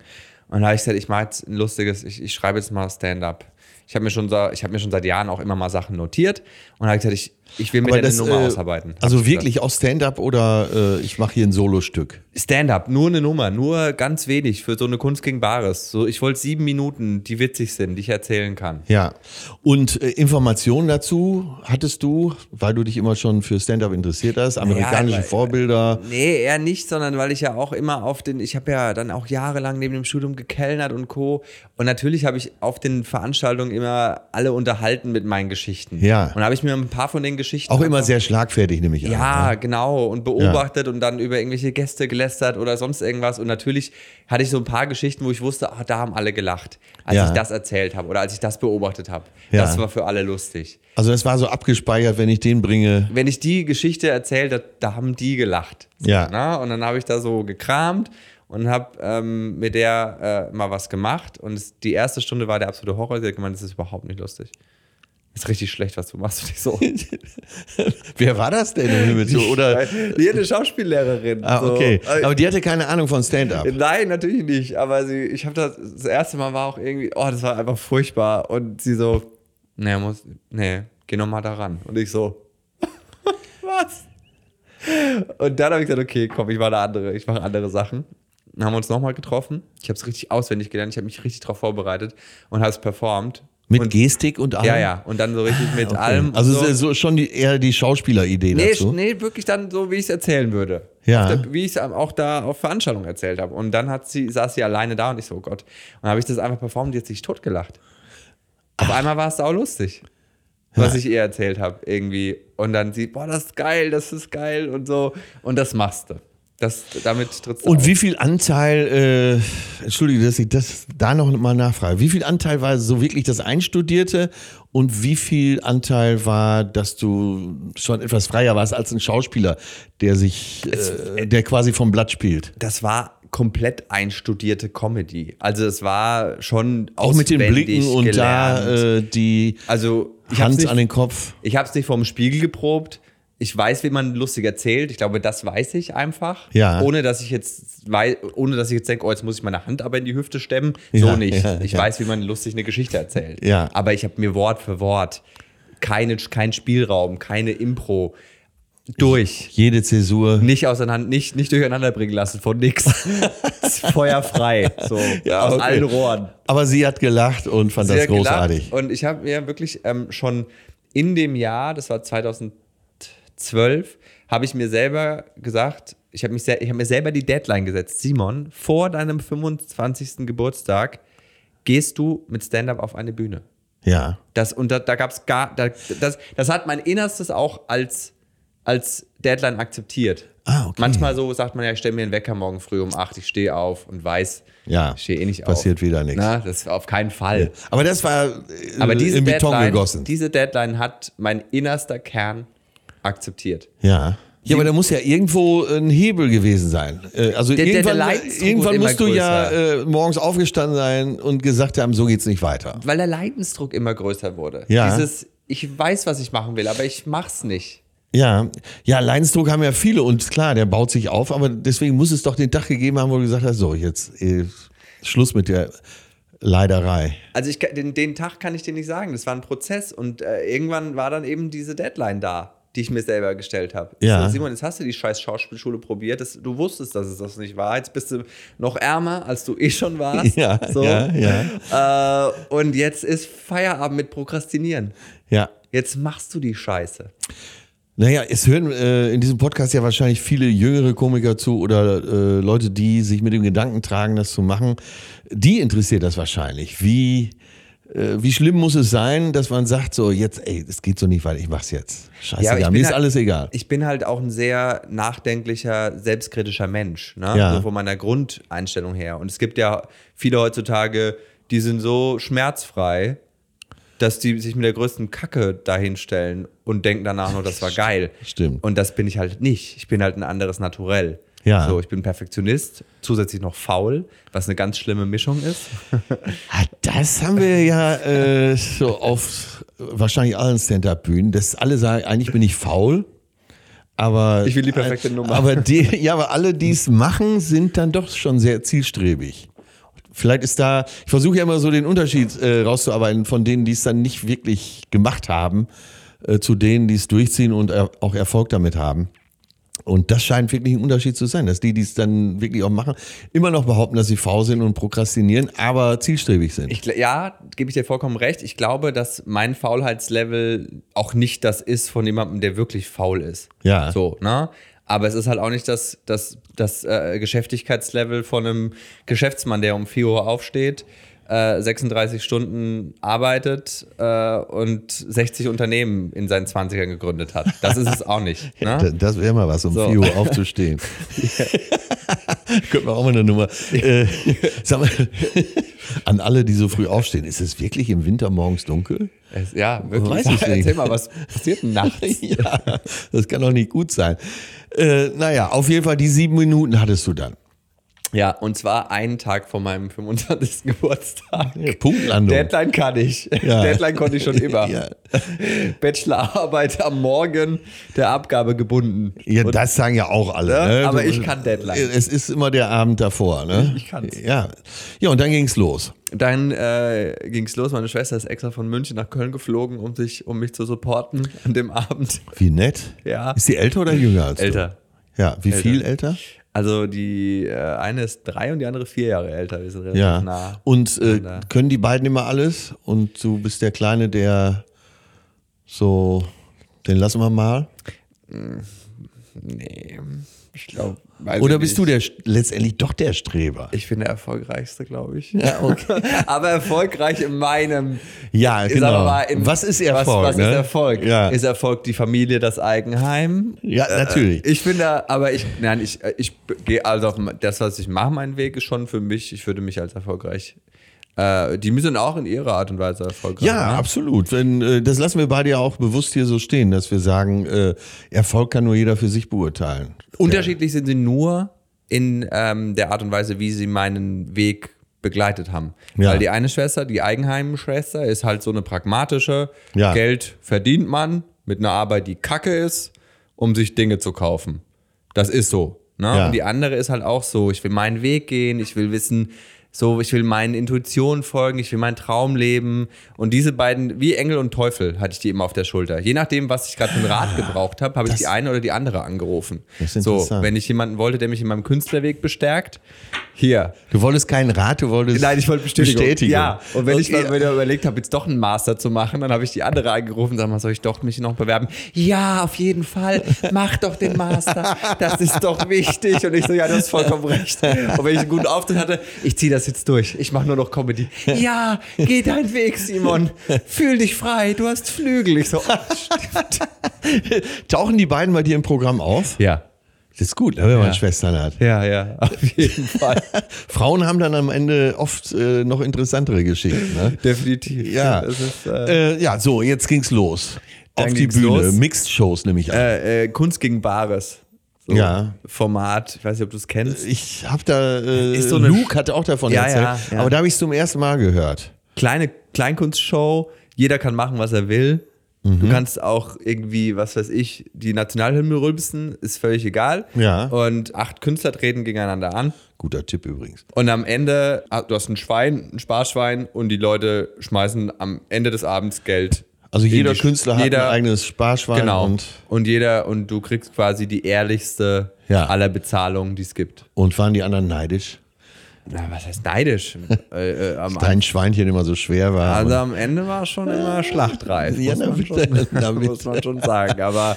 Und da habe ich gesagt, ich mache jetzt ein lustiges, ich, ich schreibe jetzt mal Stand-up. Ich habe mir, schon ich hab mir schon seit Jahren auch immer mal Sachen notiert und habe gesagt, ich, ich will mir Aber eine das, Nummer äh, ausarbeiten. Also ich wirklich auch Stand-up oder äh, ich mache hier ein Solostück? Stand-up, nur eine Nummer, nur ganz wenig für so eine Kunst gegen Bares. So, ich wollte sieben Minuten, die witzig sind, die ich erzählen kann. Ja. Und äh, Informationen dazu hattest du, weil du dich immer schon für Stand-up interessiert hast, amerikanische weil- Vorbilder. Nee, eher nicht, sondern weil ich ja auch immer auf den, ich habe ja dann auch jahrelang neben dem Studium gekellnert und Co. Und natürlich habe ich auf den Veranstaltungen immer alle unterhalten mit meinen Geschichten. Ja. Und habe ich mir ein paar von den Geschichten. Auch immer sehr schlagfertig, nehme ich an. Ja, ne? genau. Und beobachtet und dann über irgendwelche Gäste gelästert oder sonst irgendwas. Und natürlich hatte ich so ein paar Geschichten, wo ich wusste, ah, da haben alle gelacht, als Ja. ich das erzählt habe oder als ich das beobachtet habe. Ja. Das war für alle lustig. Also das war so abgespeichert, wenn ich den bringe. Wenn ich die Geschichte erzählt, da, da haben die gelacht. So, Ja. Na? Und dann habe ich da so gekramt und habe ähm, mit der äh, mal was gemacht. Und es, die erste Stunde war der absolute Horror. Sie hat gemeint, das ist überhaupt nicht lustig. Ist richtig schlecht, was du machst. Und ich so. Wer war das denn? im Himmel? Oder, die eine Schauspiellehrerin. ah, so. okay. Äh, Aber die hatte keine Ahnung von Stand-up. Nein, natürlich nicht. Aber sie, ich habe das, das erste Mal war auch irgendwie, oh, das war einfach furchtbar. Und sie so, nee, muss, nee, geh noch mal da ran. Und ich so, was? Und dann habe ich gesagt, okay, komm, ich mache andere, ich mache andere Sachen. Dann haben wir uns nochmal getroffen. Ich habe es richtig auswendig gelernt, ich habe mich richtig darauf vorbereitet und habe es performt. Mit und, Gestik und allem? Ja, ja. Und dann so richtig mit Okay. allem. Also so. ist so schon die, eher die Schauspieleridee Nee, dazu. nee, wirklich dann so, wie ich es erzählen würde. Ja. Der, wie ich es auch da auf Veranstaltungen erzählt habe. Und dann hat sie, saß sie alleine da und ich so, oh Gott. Und dann habe ich das einfach performt, die hat sich totgelacht. Auf einmal war es auch lustig, was ich ihr erzählt habe irgendwie. Und dann sie, boah, das ist geil, das ist geil und so. Und das machst du. Das, damit trittst du Und auf. wie viel Anteil, äh, entschuldige, dass ich das da noch mal nachfrage, wie viel Anteil war so wirklich das Einstudierte und wie viel Anteil war, dass du schon etwas freier warst als ein Schauspieler, der sich, äh, der quasi vom Blatt spielt? das war komplett einstudierte Comedy. Also es war schon Auch mit den Blicken und gelernt. da äh, die also ich hab's Hand nicht- an den Kopf. Ich habe es nicht vorm Spiegel geprobt. Ich weiß, wie man lustig erzählt. Ich glaube, das weiß ich einfach. Ja. Ohne dass ich jetzt wei- ohne dass ich jetzt denke, oh, jetzt muss ich meine Hand aber in die Hüfte stemmen. So Ja, nicht. ja, ich weiß, wie man lustig eine Geschichte erzählt. Ja. Aber ich habe mir Wort für Wort keine, kein Spielraum, keine Impro durch. Jede Zäsur. Nicht auseinander, nicht, nicht durcheinander bringen lassen von nix. Feuerfrei. So Ja, aus okay. allen Rohren. Aber sie hat gelacht und fand das sehr großartig. Und ich habe mir wirklich ähm, schon in dem Jahr, das war 2012, habe ich mir selber gesagt, ich habe habe mir selber die Deadline gesetzt. Simon, vor deinem 25. Geburtstag gehst du mit Stand-up auf eine Bühne. Ja. Das, und da, da gab es gar, da, das, das hat mein Innerstes auch als, als Deadline akzeptiert. Ah, okay. Manchmal so sagt man ja, ich stelle mir einen Wecker morgen früh um 8, ich stehe auf und weiß, Ja. ich stehe eh nicht Passiert auf. wieder nichts. Na, das auf keinen Fall. Aber das war äh, Aber diese in Beton Deadline, gegossen. diese Deadline hat mein innerster Kern akzeptiert. Ja. Ja, aber da muss ja irgendwo ein Hebel gewesen sein. Äh, Also Der- der- der irgendwann, irgendwann musst du ja äh, morgens aufgestanden sein und gesagt haben, so geht's nicht weiter. Weil der Leidensdruck immer größer wurde. Ja. Dieses, ich weiß, was ich machen will, aber ich mach's nicht. Ja, ja, Leidensdruck haben ja viele und klar, der baut sich auf, aber deswegen muss es doch den Tag gegeben haben, wo du gesagt hast, so, jetzt äh, Schluss mit der Leiderei. Also ich, kann- den, den Tag kann ich dir nicht sagen. Das war ein Prozess und äh, irgendwann war dann eben diese Deadline da, die ich mir selber gestellt habe. Ja. So, Simon, jetzt hast du die scheiß Schauspielschule probiert. Das, du wusstest, dass es das nicht war. Jetzt bist du noch ärmer, als du eh schon warst. Ja, so. ja, ja. Äh, und jetzt ist Feierabend mit Prokrastinieren. Ja. Jetzt machst du die Scheiße. Naja, es hören äh, in diesem Podcast ja wahrscheinlich viele jüngere Komiker zu oder äh, Leute, die sich mit dem Gedanken tragen, das zu machen. Die interessiert das wahrscheinlich. Wie, wie schlimm muss es sein, dass man sagt, so jetzt, ey, das geht so nicht weiter, ich mach's jetzt. Scheiße, ich mir ist halt- alles egal. Ich bin halt auch ein sehr nachdenklicher, selbstkritischer Mensch, ne? Ja. so von meiner Grundeinstellung her. Und es gibt ja viele heutzutage, die sind so schmerzfrei, dass die sich mit der größten Kacke dahinstellen und denken danach nur, das war geil. Stimmt. Und das bin ich halt nicht. Ich bin halt ein anderes Naturell. Ja. So, ich bin Perfektionist, zusätzlich noch faul, was eine ganz schlimme Mischung ist. Ah, Das haben wir ja äh, so auf wahrscheinlich allen Stand-Up-Bühnen, dass alle sagen, eigentlich bin ich faul. Aber, Ich will die perfekte Nummer. Aber die, ja, aber alle, die es machen, sind dann doch schon sehr zielstrebig. Vielleicht ist da, ich versuche ja immer so den Unterschied äh, rauszuarbeiten von denen, die es dann nicht wirklich gemacht haben, äh, zu denen, die es durchziehen und er, auch Erfolg damit haben. Und das scheint wirklich ein Unterschied zu sein, dass die, die es dann wirklich auch machen, immer noch behaupten, dass sie faul sind und prokrastinieren, aber zielstrebig sind. Ich, ja, gebe ich dir vollkommen recht. Ich glaube, dass mein Faulheitslevel auch nicht das ist von jemandem, der wirklich faul ist. Ja. So, ne? Aber es ist halt auch nicht das, das, das äh, Geschäftigkeitslevel von einem Geschäftsmann, der um 4 Uhr aufsteht, äh, 36 Stunden arbeitet äh, und 60 Unternehmen in seinen 20ern gegründet hat. Das ist es auch nicht. Ne? Das wäre mal was, um So. 4 Uhr aufzustehen. Könnten wir auch mal eine Nummer. Äh, sag mal, an alle, die so früh aufstehen, ist es wirklich im Winter morgens dunkel? Es, ja, wirklich. Weiß ich nicht. Erzähl mal, was passiert nachts? ja, das kann doch nicht gut sein. Äh, naja, auf jeden Fall die sieben Minuten hattest du dann. Ja, und zwar einen Tag vor meinem 25. Geburtstag. Punktlandung. Deadline kann ich. Ja. Deadline konnte ich schon immer. Ja. Bachelorarbeit am Morgen der Abgabe gebunden. Ja, Und das sagen ja auch alle. Ja, ne? aber Du- ich kann Deadline. Es ist immer der Abend davor. Ne? Ich kann's. Ja. ja, und dann ging's los. dann äh, ging es los. Meine Schwester ist extra von München nach Köln geflogen, um, sich, um mich zu supporten an dem Abend. Wie nett. Ja. Ist die älter oder jünger als Älter. du? Ja, wie viel älter? Also die äh, eine ist drei und die andere vier Jahre älter. Wir sind relativ Ja. nah. Und äh, können die beiden immer alles? Und du bist der Kleine, der so, den lassen wir mal. Nee, ich glaube. Oder bist du der letztendlich doch der Streber? Ich bin der erfolgreichste, glaube ich. Ja, okay. aber erfolgreich in meinem. Ja, Ist genau. mal in- was ist Erfolg? Was, was ne? ist Erfolg? Ja, Ist Erfolg die Familie, das Eigenheim? ja natürlich. Ich bin da, aber ich, nein, ich, ich gehe also auf das, was ich mache, mein Weg ist schon für mich, ich würde mich als erfolgreich. Äh, die sind auch in ihrer Art und Weise erfolgreich. ja, ne? absolut. Wenn, äh, das lassen wir beide ja auch bewusst hier so stehen, dass wir sagen, äh, Erfolg kann nur jeder für sich beurteilen. Unterschiedlich sind sie nur in ähm, der Art und Weise, wie sie meinen Weg begleitet haben. Ja. Weil die eine Schwester, die Eigenheim-Schwester, ist halt so eine pragmatische, Ja. Geld verdient man mit einer Arbeit, die kacke ist, um sich Dinge zu kaufen. Das ist so. Ne? Ja. Und die andere ist halt auch so, ich will meinen Weg gehen, ich will wissen, so, ich will meinen Intuitionen folgen, ich will meinen Traum leben. Und diese beiden, wie Engel und Teufel, hatte ich die immer auf der Schulter. Je nachdem, was ich gerade für einen Rat gebraucht habe, habe ich die eine oder die andere angerufen. So, wenn ich jemanden wollte, der mich in meinem Künstlerweg bestärkt, hier. Du wolltest keinen Rat, du wolltest Nein, ich wollte Bestätigung. Bestätigung. Ja, und wenn ich Okay. mal wieder überlegt habe, jetzt doch einen Master zu machen, dann habe ich die andere angerufen, sag mal, soll ich doch mich noch bewerben? Ja, auf jeden Fall, mach doch den Master, das ist doch wichtig. Und ich so, ja, du hast vollkommen recht. Und wenn ich einen guten Auftritt hatte, ich ziehe das das jetzt durch. Ich mache nur noch Comedy. Ja, geh deinen Weg, Simon. Fühl dich frei, du hast Flügel. Ich so, oh. Tauchen die beiden bei dir im Programm auf? Ja. Das ist gut, wenn man Ja. Schwestern hat. Ja, ja, auf jeden Fall. Frauen haben dann am Ende oft äh, noch interessantere Geschichten. Ne? Definitiv. Ja. Ist, äh, Äh, ja, so, jetzt ging's los. Dann Auf die Bühne. los. Mixed Shows nehme ich an. äh, äh, Kunst gegen Bares. So, Ja. Format, ich weiß nicht, ob du es kennst. Ich habe da, äh, Ist so Luke hatte auch davon Ja, erzählt, ja, ja. aber da habe ich es zum ersten Mal gehört. Kleine Kleinkunstshow, jeder kann machen, was er will. Mhm. Du kannst auch irgendwie, was weiß ich, die Nationalhymne rülpsen, ist völlig egal. Ja. Und acht Künstler treten gegeneinander an. Guter Tipp übrigens. Und am Ende, ah, du hast ein Schwein, ein Sparschwein und die Leute schmeißen am Ende des Abends Geld. Also jeder die- Künstler hat jeder- ein eigenes Sparschwein Genau. und, Und, jeder, und du kriegst quasi die ehrlichste Ja. aller Bezahlungen, die es gibt. und waren die anderen neidisch, Na, was heißt neidisch? äh, äh, dein Schweinchen immer so schwer war. also am Ende war es schon immer schlachtreif. Ja, muss, man damit- schon, damit. muss man schon sagen. Aber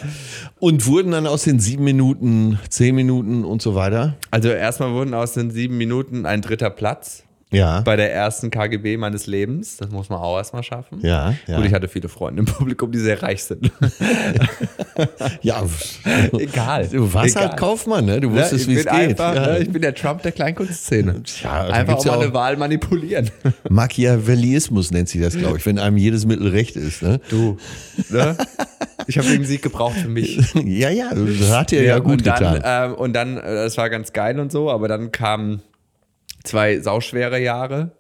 und wurden dann aus den sieben Minuten, zehn Minuten und so weiter. also erstmal wurden aus den sieben Minuten ein dritter Platz Ja. bei der ersten KGB meines Lebens. Das muss man auch erstmal schaffen. Ja, ja. Gut, ich hatte viele Freunde im Publikum, die sehr reich sind. ja. Egal. Du warst Egal. halt Kaufmann, ne? Du Ne, wusstest, ich wie es bin geht. einfach, ja. ne, ich bin der Trump der Kleinkunstszene. Ja, einfach auch ja mal eine Wahl manipulieren. Machiavellismus nennt sie das, glaube ich, wenn einem jedes Mittel recht ist. Ne? Du. Ne? Ich habe den Sieg gebraucht für mich. Ja, ja, das hat dir ja, gut und dann, getan. Ähm, und dann, äh, das war ganz geil und so, aber dann kamen zwei sauschwere Jahre,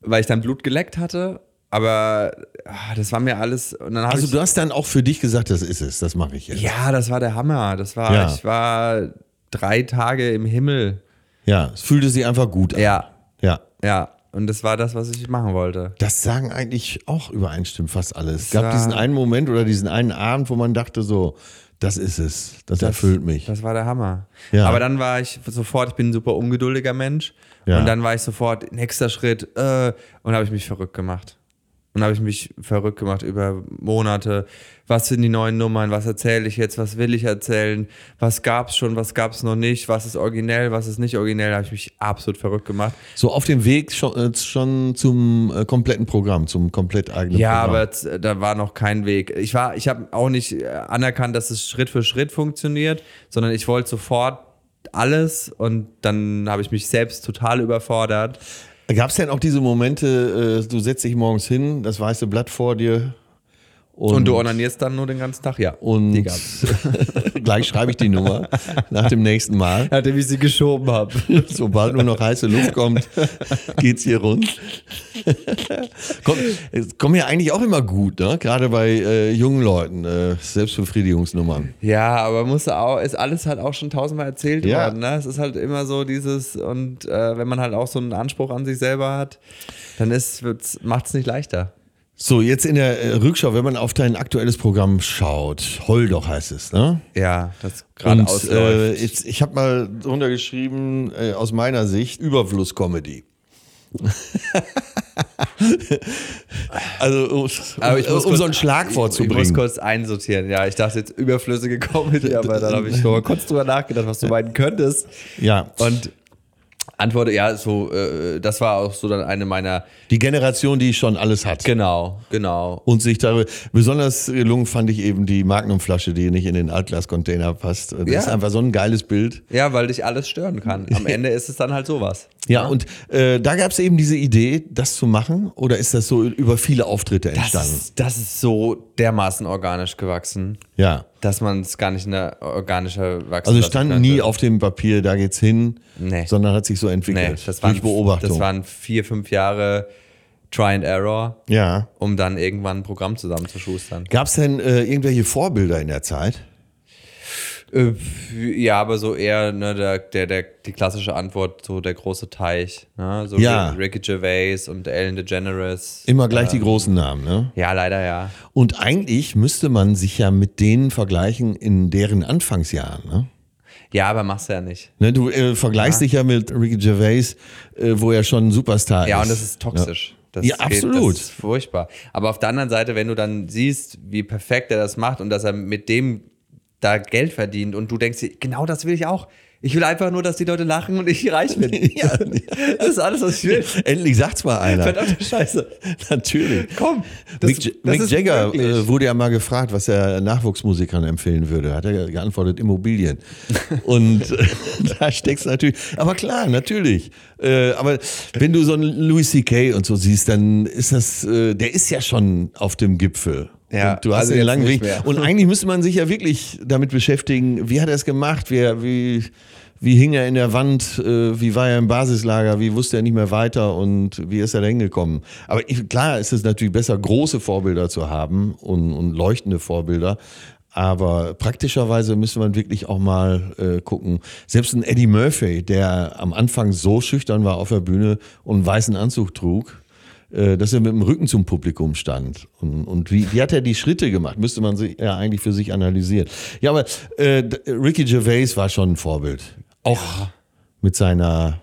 weil ich dann Blut geleckt hatte. Aber ah, das war mir alles. Also du hast dann auch für dich gesagt, das ist es, das mache ich jetzt. ja, das war der Hammer. Das war, Ja. ich war drei Tage im Himmel. Ja, es fühlte sich einfach gut an. Ja, ja. ja. Und das war das, was ich machen wollte. Das sagen eigentlich auch übereinstimmend fast alles. Es Das gab diesen einen Moment oder diesen einen Abend, wo man dachte so, das ist es, das, erfüllt mich. Das war der Hammer. Ja. Aber dann war ich sofort, ich bin ein super ungeduldiger Mensch. Ja. Und dann war ich sofort, nächster Schritt, äh, und habe ich mich verrückt gemacht. Und habe ich mich verrückt gemacht über Monate. Was sind die neuen Nummern? Was erzähle ich jetzt? Was will ich erzählen? Was gab es schon? Was gab es noch nicht? Was ist originell? Was ist nicht originell? Da habe ich mich absolut verrückt gemacht. So auf dem Weg schon, äh, schon zum äh, kompletten Programm, zum komplett eigenen Ja, Programm. aber z- da war noch kein Weg. Ich war, ich habe auch nicht äh, anerkannt, dass es Schritt für Schritt funktioniert, sondern ich wollte sofort alles und dann habe ich mich selbst total überfordert. Gab es denn auch diese Momente, äh, du setzt dich morgens hin, das weiße Blatt vor dir Und, du onanierst dann nur den ganzen Tag, ja. und gleich schreibe ich die Nummer nach dem nächsten Mal. Nachdem ich sie geschoben habe. Sobald nur noch heiße Luft kommt, geht's hier rund. Komm, es kommen ja eigentlich auch immer gut, ne? Gerade bei äh, jungen Leuten, äh, Selbstbefriedigungsnummern. Ja, aber muss auch, ist alles halt auch schon tausendmal erzählt Ja. worden. Ne? Es ist halt immer so dieses, und äh, wenn man halt auch so einen Anspruch an sich selber hat, dann macht es nicht leichter. So, jetzt in der äh, Rückschau, wenn man auf dein aktuelles Programm schaut, Heul doch heißt es, ne? Ja, das gerade äh, ausläuft. jetzt, ich habe mal drunter geschrieben, äh, aus meiner Sicht, Überfluss-Comedy. also, um, Aber ich muss um kurz- so ein Schlagwort zu Ich muss bringen. kurz einsortieren. Ja, ich dachte jetzt überflüssige Comedy, aber dann habe ich noch mal kurz drüber nachgedacht, was du meinen könntest. Ja, Und antworte, ja, so, äh, das war auch so dann eine meiner. die Generation, die schon alles hat. Genau, genau. Und sich darüber, besonders gelungen fand ich eben die Magnumflasche, die nicht in den Altglas-Container passt. Das Ja. ist einfach so ein geiles Bild. Ja, weil dich alles stören kann. Am Ende ist es dann halt sowas. Ja, und äh, da gab es eben diese Idee, das zu machen, oder ist das so über viele Auftritte Das entstanden? ist, das ist so dermaßen organisch gewachsen, ja. dass man es gar nicht eine organische Wachstum Also stand nie auf dem Papier, da geht's hin, Nee. sondern hat sich so entwickelt. Nee, das waren, durch Beobachtung. das waren vier, fünf Jahre Try and Error, ja. um dann irgendwann ein Programm zusammenzuschustern. Gab es denn äh, irgendwelche Vorbilder in der Zeit? Äh, Ja, aber so eher ne, der, der, der, die klassische Antwort, so der große Teich. Ne? So Ja. Ricky Gervais und Ellen DeGeneres. Immer gleich die großen Namen, ne? Ja, leider ja. Und eigentlich müsste man sich ja mit denen vergleichen in deren Anfangsjahren, ne? Ja, aber machst du ja nicht. Ne, du äh, vergleichst dich ja mit Ricky Gervais, äh, wo er schon ein Superstar Ja, ist. und das ist toxisch. Das Ja, absolut. das ist furchtbar. Aber auf der anderen Seite, wenn du dann siehst, wie perfekt er das macht und dass er mit dem da Geld verdient und du denkst, dir, genau das will ich auch. Ich will einfach nur, dass die Leute lachen und ich reich bin. Ja. Das ist alles, was ich will. Endlich sagt's mal einer. Verdammte Scheiße. Natürlich. Komm. das- Mick, das Mick Jagger möglich. äh, wurde ja mal gefragt, was er Nachwuchsmusikern empfehlen würde. Hat er geantwortet, Immobilien. Und äh, da steckst du natürlich. Aber klar, natürlich. Äh, aber wenn du so einen Louis C.K. und so siehst, dann ist das, der ist ja schon auf dem Gipfel. Ja, und du hast also den langen Weg. mehr. Und eigentlich müsste man sich ja wirklich damit beschäftigen, wie hat er es gemacht, wie, wie, wie hing er in der Wand, äh, wie war er im Basislager, wie wusste er nicht mehr weiter und wie ist er da hingekommen. Aber klar ist es natürlich besser, große Vorbilder zu haben und, und leuchtende Vorbilder. Aber praktischerweise müsste man wirklich auch mal äh, gucken. Selbst ein Eddie Murphy, der am Anfang so schüchtern war auf der Bühne und einen weißen Anzug trug, dass er mit dem Rücken zum Publikum stand. Und, und wie, wie hat er die Schritte gemacht? Müsste man sich ja eigentlich für sich analysieren. Ja, aber äh, Ricky Gervais war schon ein Vorbild. Auch mit seiner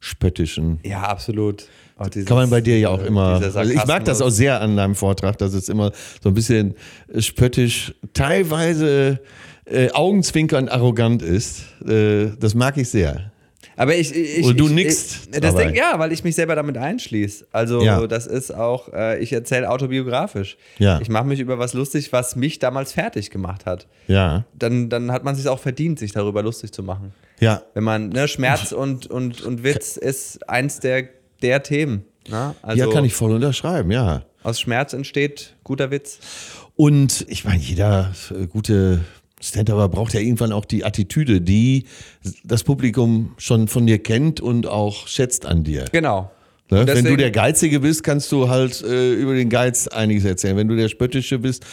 spöttischen. Ja, absolut. Auch dieses- Kann man bei dir ja auch immer. dieser Also ich mag das auch sehr an deinem Vortrag, dass es immer so ein bisschen spöttisch, teilweise äh, augenzwinkernd arrogant ist. Äh, das mag ich sehr. Aber ich, ich, Und du ich, nickst Ich, das dabei. Ding, ja, weil ich mich selber damit einschließe. Also Ja. das ist auch, äh, ich erzähle autobiografisch. Ja. Ich mache mich über was lustig, was mich damals fertig gemacht hat. Ja, Dann, dann hat man sich auch verdient, sich darüber lustig zu machen. ja. Wenn man, ne, Schmerz und, und, und Witz ist eins der, der Themen. Ne? Also ja, kann ich voll unterschreiben, ja. aus Schmerz entsteht guter Witz. Und ich meine, jeder äh, gute Stand-Upper braucht ja irgendwann auch die Attitüde, die das Publikum schon von dir kennt und auch schätzt an dir. Genau. Ne? Und Wenn du deswegen- der Geizige bist, kannst du halt äh, über den Geiz einiges erzählen. Wenn du der Spöttische bist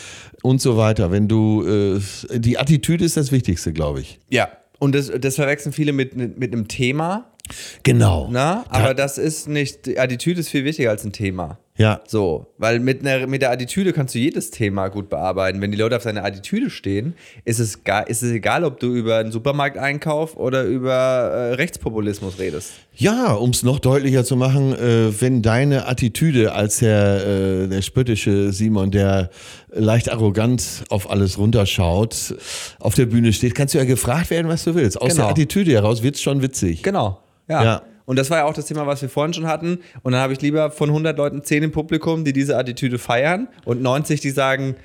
und so weiter. Wenn du äh, die Attitüde ist das Wichtigste, glaube ich. Ja. Und das, das verwechseln viele mit, mit einem Thema. Genau. Na, aber das ist nicht, die Attitüde ist viel wichtiger als ein Thema. Ja. So, weil mit, einer, mit der Attitüde kannst du jedes Thema gut bearbeiten. Wenn die Leute auf deine Attitüde stehen, ist es, ga, ist es egal, ob du über einen Supermarkteinkauf oder über äh, Rechtspopulismus redest. Ja, um es noch deutlicher zu machen, äh, wenn deine Attitüde als der, äh, der spöttische Simon, der leicht arrogant auf alles runterschaut, auf der Bühne steht, kannst du ja gefragt werden, was du willst. Aus Genau. der Attitüde heraus wird's schon witzig. Genau. Ja. Ja. Und das war ja auch das Thema, was wir vorhin schon hatten. Und dann habe ich lieber von 100 Leuten 10 im Publikum, die diese Attitüde feiern und 90, die sagen,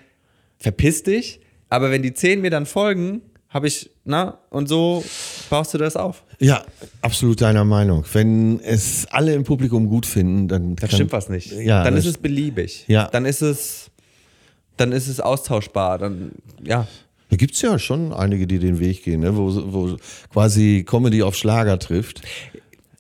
verpiss dich. Aber wenn die 10 mir dann folgen, habe ich, na, und so baust du das auf. Ja, absolut deiner Meinung. Wenn es alle im Publikum gut finden, dann Da kann- stimmt was nicht. Ja, dann ist es beliebig. Ja. Dann ist es, dann ist es austauschbar. Dann, ja. Da gibt's ja schon einige, die den Weg gehen, ne? wo, wo quasi Comedy auf Schlager trifft.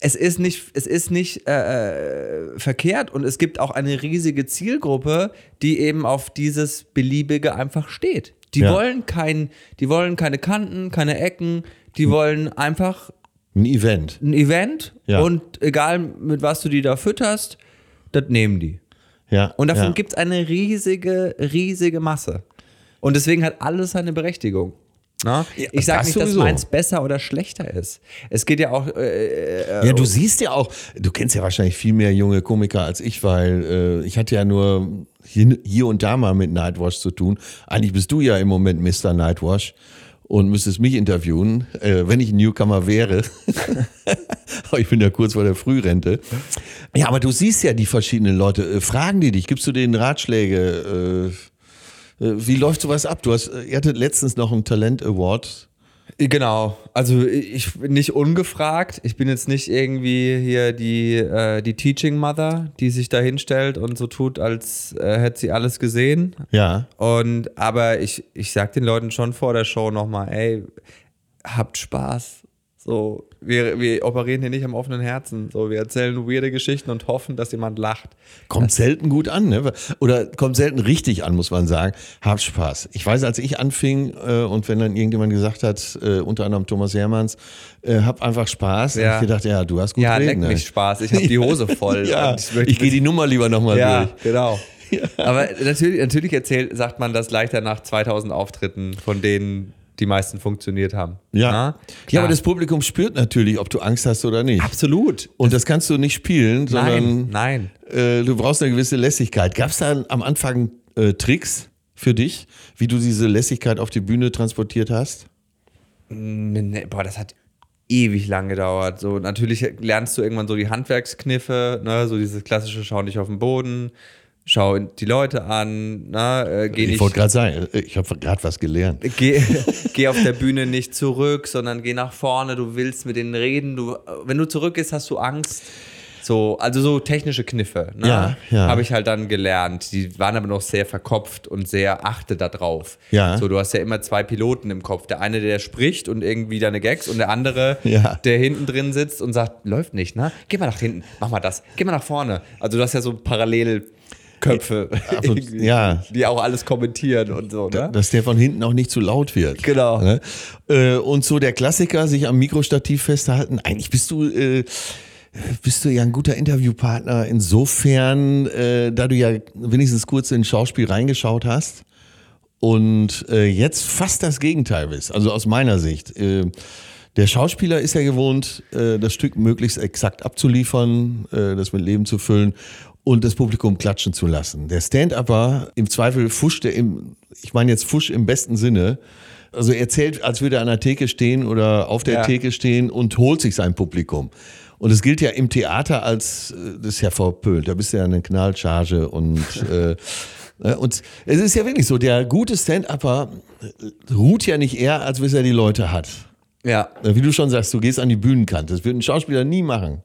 Es ist nicht, es ist nicht äh, äh, verkehrt und es gibt auch eine riesige Zielgruppe, die eben auf dieses Beliebige einfach steht. Die Ja. wollen kein, die wollen keine Kanten, keine Ecken, die wollen einfach Ein Event. ein Event Ja. und egal mit was du die da fütterst, das nehmen die. Ja. Und davon ja. gibt es eine riesige, riesige Masse. Und deswegen hat alles seine Berechtigung. Na? Ich sage das nicht, dass sowieso. meins besser oder schlechter ist. Es geht ja auch. Äh, Ja, du siehst ja auch, du kennst ja wahrscheinlich viel mehr junge Komiker als ich, weil äh, ich hatte ja nur hier, hier und da mal mit Nightwash zu tun. Eigentlich bist du ja im Moment Mr. Nightwash und müsstest mich interviewen, äh, wenn ich ein Newcomer wäre. aber ich bin ja kurz vor der Frührente. Ja, aber du siehst ja die verschiedenen Leute. Äh, fragen die dich, gibst du denen Ratschläge? Äh, äh, wie läuft sowas ab? Du hast, äh, ihr hattet letztens noch einen Talent Award. Genau. Also ich bin nicht ungefragt. Ich bin jetzt nicht irgendwie hier die, äh, die Teaching Mother, die sich da hinstellt und so tut, als äh, hätte sie alles gesehen. Ja. Und aber ich, ich sag den Leuten schon vor der Show nochmal, ey, habt Spaß. So, wir, wir operieren hier nicht am offenen Herzen. So, wir erzählen weirde Geschichten und hoffen, dass jemand lacht. Kommt selten gut an, ne? Oder kommt selten richtig an, muss man sagen. Hab Spaß. Ich weiß, als ich anfing äh, und wenn dann irgendjemand gesagt hat, äh, unter anderem Thomas Hermanns, äh, hab einfach Spaß, Ja. hab ich gedacht, ja, du hast gut Ja, leck reden. ne? mich Spaß. Ich habe die Hose voll. Ja, Und möchte ich gehe die Nummer lieber nochmal Ja, durch. genau. Aber natürlich, natürlich erzählt, sagt man das leichter nach 2000 Auftritten, von denen die meisten funktioniert haben. Ja. Na? ja, aber das Publikum spürt natürlich, ob du Angst hast oder nicht. Absolut. Und das kannst du nicht spielen, sondern Nein, nein. Äh, du brauchst eine gewisse Lässigkeit. Gab es da am Anfang äh, Tricks für dich, wie du diese Lässigkeit auf die Bühne transportiert hast? Nee, Boah, das hat ewig lang gedauert. So, natürlich lernst du irgendwann so die Handwerkskniffe, ne, so dieses klassische Schau nicht auf den Boden, schau die Leute an, ne, äh, geh Ich nicht. wollte gerade sagen, ich habe gerade was gelernt. Geh, geh auf der Bühne nicht zurück, sondern geh nach vorne. Du willst mit denen reden. Du, wenn du zurückgehst, hast du Angst. So, also so technische Kniffe, ne? Ja, ja. Habe ich halt dann gelernt. Die waren aber noch sehr verkopft und sehr achte da drauf. Ja. So, du hast ja immer zwei Piloten im Kopf. Der eine, der spricht und irgendwie deine Gags und der andere, Ja. der hinten drin sitzt und sagt, läuft nicht, ne? Geh mal nach hinten, mach mal das, geh mal nach vorne. Also du hast ja so Parallelköpfe, Irgendwie, ja. die auch alles kommentieren und so, ne? Dass der von hinten auch nicht zu laut wird. Genau. Ne? Äh, Und so der Klassiker, sich am Mikrostativ festhalten. Eigentlich bist du, äh, bist du ja ein guter Interviewpartner insofern, äh, da du ja wenigstens kurz in Schauspiel reingeschaut hast und äh, jetzt fast das Gegenteil bist. Also aus meiner Sicht. Äh, der Schauspieler ist ja gewohnt, äh, das Stück möglichst exakt abzuliefern, äh, das mit Leben zu füllen und das Publikum klatschen zu lassen. Der Stand-Upper, im Zweifel fuscht er im, ich meine jetzt Fusch im besten Sinne, also er erzählt, als würde er an der Theke stehen oder auf der Ja. Theke stehen und holt sich sein Publikum. Und es gilt ja im Theater als, äh, das ist ja verpönt, da bist du ja eine Knallcharge und, äh, ne, und es ist ja wirklich so, der gute Stand-Upper äh, ruht ja nicht eher, als bis er die Leute hat. Ja. Wie du schon sagst, du gehst an die Bühnenkante. Das wird ein Schauspieler nie machen.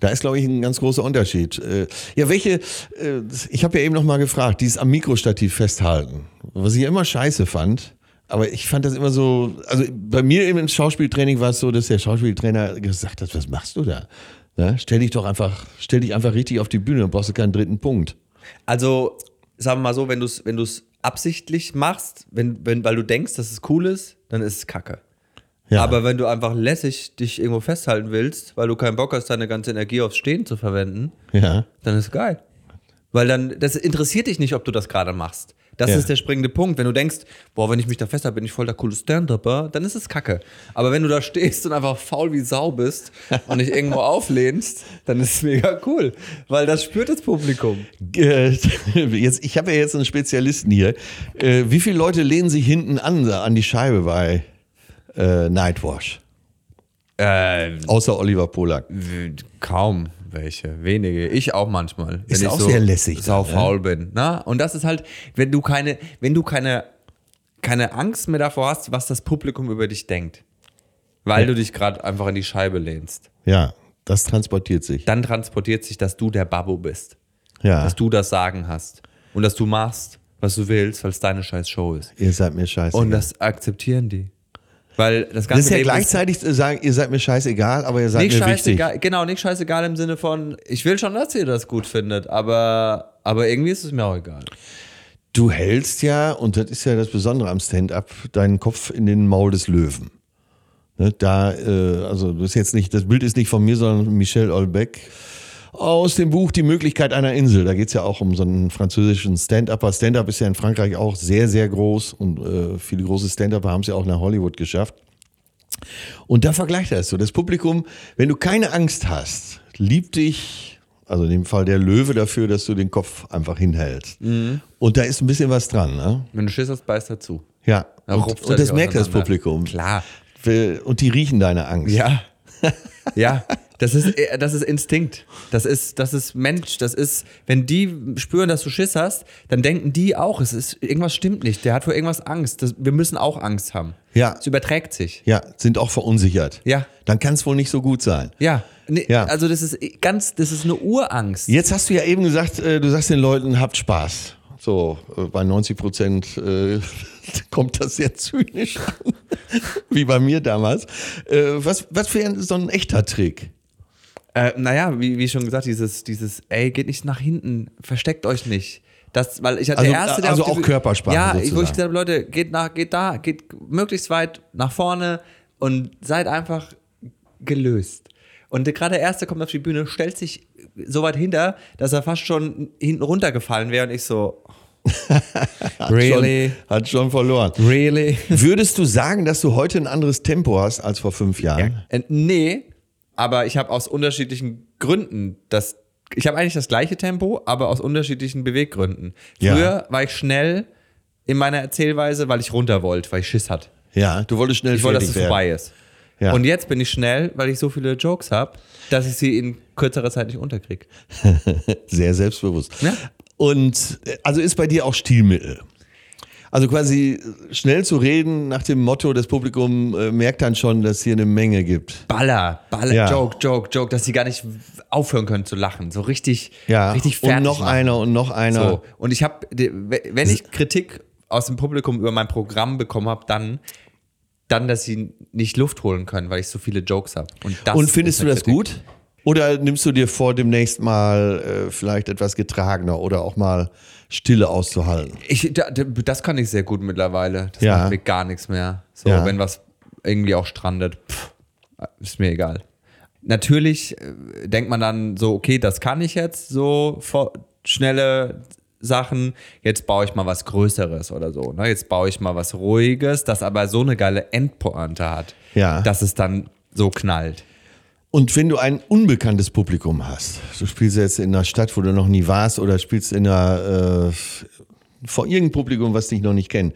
Da ist, glaube ich, ein ganz großer Unterschied. Äh, Ja, welche, äh, ich habe ja eben noch mal gefragt, dieses am Mikrostativ festhalten, was ich ja immer scheiße fand. Aber ich fand das immer so, also bei mir im Schauspieltraining war es so, dass der Schauspieltrainer gesagt hat, was machst du da? Ne? Stell dich doch einfach, stell dich einfach richtig auf die Bühne, dann brauchst du keinen dritten Punkt. Also, sagen wir mal so, wenn du es wenn absichtlich machst, wenn, wenn, weil du denkst, dass es cool ist, dann ist es kacke. Ja. Aber wenn du einfach lässig dich irgendwo festhalten willst, weil du keinen Bock hast, deine ganze Energie aufs Stehen zu verwenden, Ja. dann ist geil. Weil dann, das interessiert dich nicht, ob du das gerade machst. Das Ja. ist der springende Punkt. Wenn du denkst, boah, wenn ich mich da festhalte, bin ich voll der coole Stand-Upper, dann ist es kacke. Aber wenn du da stehst und einfach faul wie Sau bist und dich irgendwo auflehnst, dann ist es mega cool. Weil das spürt das Publikum. Äh, Jetzt, ich habe ja jetzt einen Spezialisten hier. Äh, Wie viele Leute lehnen sich hinten an, an die Scheibe bei äh, Nightwash? Äh, Außer Oliver Polak. kaum welche, wenige. Ich auch manchmal. Ist wenn ich auch sehr lässig Sau dann, ne? faul bin. Na? Und das ist halt, wenn du keine, wenn du keine, keine Angst mehr davor hast, was das Publikum über dich denkt. Weil Ja. du dich gerade einfach in die Scheibe lehnst. Ja, das transportiert sich. Dann transportiert sich, dass du der Babbo bist. Ja, Dass du das Sagen hast. Und dass du machst, was du willst, weil es deine scheiß Show ist. ihr seid mir scheiße. Und das akzeptieren die. Weil das ganze das ist ja Leben gleichzeitig äh, sagen, ihr seid mir scheißegal, aber ihr seid nicht mir wichtig. scheißegal, genau, nicht scheißegal im Sinne von, ich will schon, dass ihr das gut findet, aber, aber irgendwie ist es mir auch egal. Du hältst ja, und das ist ja das Besondere am Stand-up, deinen Kopf in den Maul des Löwen. Ne, da, äh, also das ist jetzt nicht, das Bild ist nicht von mir, sondern Michel Olbeck aus dem Buch Die Möglichkeit einer Insel. Da geht's ja auch um so einen französischen Stand-Upper. Stand-up ist ja in Frankreich auch sehr, sehr groß und äh, viele große Stand-Upper haben es ja auch nach Hollywood geschafft. Und da vergleicht er es so. Das Publikum, wenn du keine Angst hast, liebt dich, also in dem Fall der Löwe dafür, dass du den Kopf einfach hinhältst. Mhm. Und da ist ein bisschen was dran, ne? Wenn du Schiss hast, beißt dazu. Ja. Da Und, er und das merkt das. Publikum. Klar. Und die riechen deine Angst. Ja. ja, das ist, äh, das ist Instinkt. Das ist, das ist Mensch. Das ist, wenn die spüren, dass du Schiss hast, dann denken die auch, es ist, irgendwas stimmt nicht. Der hat vor irgendwas Angst. Das, wir müssen auch Angst haben. Ja. Es überträgt sich. Ja, sind auch verunsichert. Ja. Dann kann es wohl nicht so gut sein. Ja. Nee, Ja. Also, das ist ganz, das ist eine Urangst. Jetzt hast du ja eben gesagt, äh, du sagst den Leuten, habt Spaß. So, äh, bei 90 Prozent äh, kommt das sehr zynisch an, wie bei mir damals. Äh, was, was für ein, so ein echter Trick? Äh, naja, wie, wie schon gesagt, dieses, dieses, ey, geht nicht nach hinten, versteckt euch nicht. Das, weil ich hatte Also- der Erste, der also die auch Büh- Körpersprache Ja, ich, wo ich sozusagen. gesagt habe, Leute, geht nach, geht da, geht möglichst weit nach vorne und seid einfach gelöst. Und gerade der Erste kommt auf die Bühne, stellt sich so weit hinter, dass er fast schon hinten runtergefallen wäre und ich so, really, Schon, hat schon verloren. really? Würdest du sagen, dass du heute ein anderes Tempo hast als vor fünf Jahren? Äh, nee, aber ich habe aus unterschiedlichen Gründen das. Ich habe eigentlich das gleiche Tempo, aber aus unterschiedlichen Beweggründen. Ja. Früher war ich schnell in meiner Erzählweise, weil ich runter wollte, weil ich Schiss hatte. Ja, du wolltest schnell Ich wollte, dass es werden. vorbei ist. Ja. Und jetzt bin ich schnell, weil ich so viele Jokes habe, dass ich sie in kürzerer Zeit nicht unterkriege. Sehr selbstbewusst. Ja. Und äh, also ist bei dir auch Stilmittel. Also quasi schnell zu reden nach dem Motto, das Publikum äh, merkt dann schon, dass hier eine Menge gibt. Baller, Baller, Ja. Joke, Joke, Joke, dass sie gar nicht aufhören können zu lachen. So richtig, Ja. richtig fertig. und noch machen. einer und noch einer. So. Und ich habe, wenn ich Kritik aus dem Publikum über mein Programm bekommen habe, dann, dann, dass sie nicht Luft holen können, weil ich so viele Jokes habe. Und, Und findest du das Kritik. gut? Oder nimmst du dir vor, demnächst mal äh, vielleicht etwas getragener oder auch mal Stille auszuhalten? Ich, da- da- das kann ich sehr gut mittlerweile. Das Ja. macht mir gar nichts mehr. So, Ja. wenn was irgendwie auch strandet, pff, ist mir egal. Natürlich äh, denkt man dann so, okay, das kann ich jetzt, so vor, schnelle Sachen. Jetzt baue ich mal was Größeres oder so. Ne? Jetzt baue ich mal was Ruhiges, das aber so eine geile Endpointe hat, Ja. dass es dann so knallt. Und wenn du ein unbekanntes Publikum hast, du spielst jetzt in einer Stadt, wo du noch nie warst, oder spielst in einer äh, vor irgendeinem Publikum, was dich noch nicht kennt,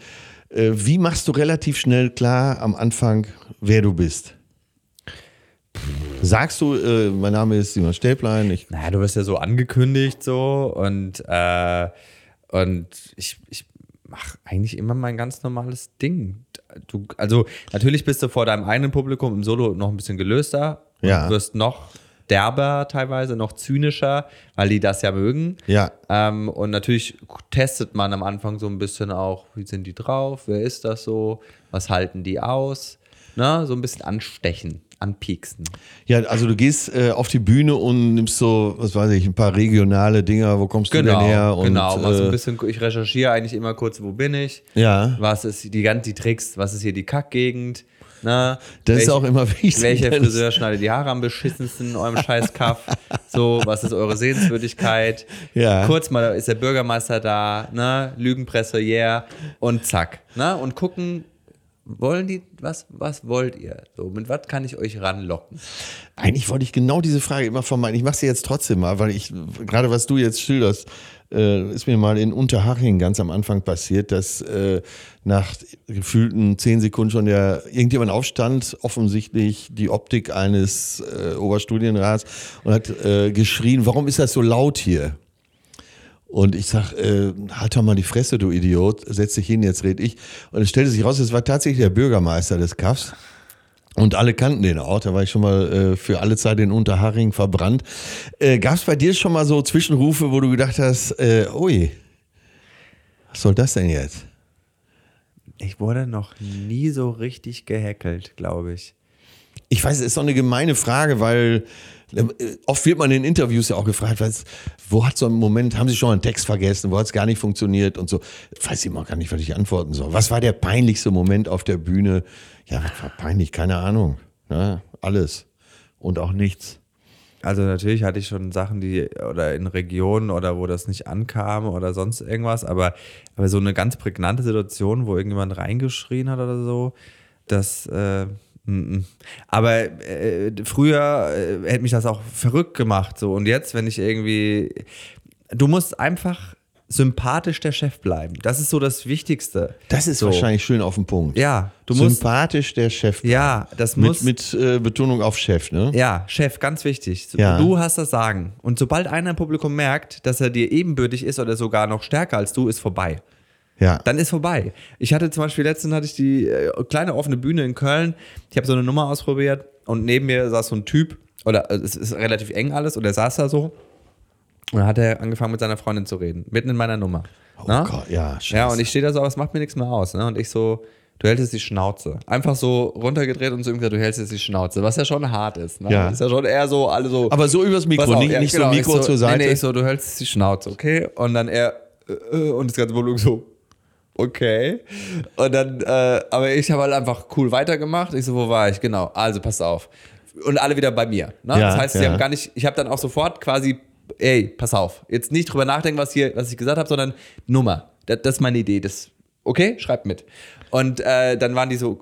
äh, wie machst du relativ schnell klar am Anfang, wer du bist? Sagst du, äh, mein Name ist Simon Stäblein, ich Naja, du wirst ja so angekündigt so und, äh, und ich, ich mache eigentlich immer mein ganz normales Ding. Du, also natürlich bist du vor deinem eigenen Publikum im Solo noch ein bisschen gelöster Ja. wirst noch derber teilweise, noch zynischer, weil die das ja mögen. Ja. Ähm, und natürlich testet man am Anfang so ein bisschen auch, wie sind die drauf, wer ist das so, was halten die aus, ne? so ein bisschen anstechen, anpieksen. Ja, also du gehst äh, auf die Bühne und nimmst so, was weiß ich, ein paar regionale Dinger, wo kommst du Genau, denn her? Und, genau. Mal so äh, ein bisschen, ich recherchiere eigentlich immer kurz, wo bin ich? Ja. Was ist die ganze die Tricks? Was ist hier die Kackgegend? Na, Das ist welche- auch immer wichtig. Welcher Friseur schneidet die Haare am beschissensten in eurem Scheißkaff? So, was ist eure Sehenswürdigkeit? Ja. Kurz mal ist der Bürgermeister da, ne? Lügenpresse, yeah. Und zack. Ne? Und gucken, wollen die, was, was wollt ihr? So, mit was kann ich euch ranlocken? Eigentlich wollte ich genau diese Frage immer vermeiden. Ich mache sie jetzt trotzdem mal, weil ich, gerade was du jetzt schilderst, äh, ist mir mal in Unterhaching ganz am Anfang passiert, dass äh, nach gefühlten zehn Sekunden schon der irgendjemand aufstand, offensichtlich die Optik eines äh, Oberstudienrats und hat äh, geschrien, warum ist das so laut hier? Und ich sag, äh, halt doch mal die Fresse, du Idiot, setz dich hin, jetzt red ich. Und es stellte sich raus, es war tatsächlich der Bürgermeister des Kaffs. Und alle kannten den auch, da war ich schon mal äh, für alle Zeit in Unterhaching verbrannt. Äh, Gab es bei dir schon mal so Zwischenrufe, wo du gedacht hast, äh, ui, was soll das denn jetzt? Ich wurde noch nie so richtig gehackelt, glaube ich. Ich weiß, es ist so eine gemeine Frage, weil oft wird man in Interviews ja auch gefragt, was, wo hat so ein Moment, haben Sie schon einen Text vergessen, wo hat es gar nicht funktioniert und so. Weiß ich mal gar nicht, was ich antworten soll. Was war der peinlichste Moment auf der Bühne? Ja, was war peinlich? Keine Ahnung. Ja, alles und auch nichts. Also natürlich hatte ich schon Sachen, die oder in Regionen oder wo das nicht ankam oder sonst irgendwas, aber, aber so eine ganz prägnante Situation, wo irgendjemand reingeschrien hat oder so, das äh. Aber äh, früher äh, hätte mich das auch verrückt gemacht so und jetzt, wenn ich irgendwie du musst einfach sympathisch der Chef bleiben. Das ist so das Wichtigste. Das ist so. wahrscheinlich schön auf den Punkt. Ja, du musst Sympathisch der Chef. ja, das muss Mit, mit äh, Betonung auf Chef, ne? Ja, Chef, ganz wichtig. Ja. Du hast das Sagen. Und sobald einer im Publikum merkt, dass er dir ebenbürtig ist oder sogar noch stärker als du, ist vorbei. Ja. Dann ist vorbei. Ich hatte zum Beispiel letztens hatte ich die äh, kleine offene Bühne in Köln. Ich habe so eine Nummer ausprobiert und neben mir saß so ein Typ oder äh, es ist relativ eng alles und er saß da so und dann hat er angefangen mit seiner Freundin zu reden, mitten in meiner Nummer. Oh Na? Gott, ja, scheiße. Ja, und ich stehe da so, aber es macht mir nichts mehr aus. Ne? Und ich so, du hältst jetzt die Schnauze. Einfach so runtergedreht und so ihm gesagt, du hältst jetzt die Schnauze. Was ja schon hart ist. Ne? Ja. Ist ja schon eher so, alle so. Aber so übers Mikro, auf, nicht, ja, nicht genau, so Mikro so, zur Seite. Nee, nee, ich so, du hältst jetzt die Schnauze, okay? Und dann er, äh, äh, und das ganze Publikum so, okay. Und dann, äh, aber ich habe halt einfach cool weitergemacht. Ich so, wo war ich? Genau, also pass auf. Und alle wieder bei mir. Ne? Ja, das heißt, sie ja. haben gar nicht, ich habe dann auch sofort quasi, ey, pass auf, jetzt nicht drüber nachdenken, was hier, was ich gesagt habe, sondern Nummer. Das, das ist meine Idee. Das okay, schreibt mit. Und äh, dann waren die so,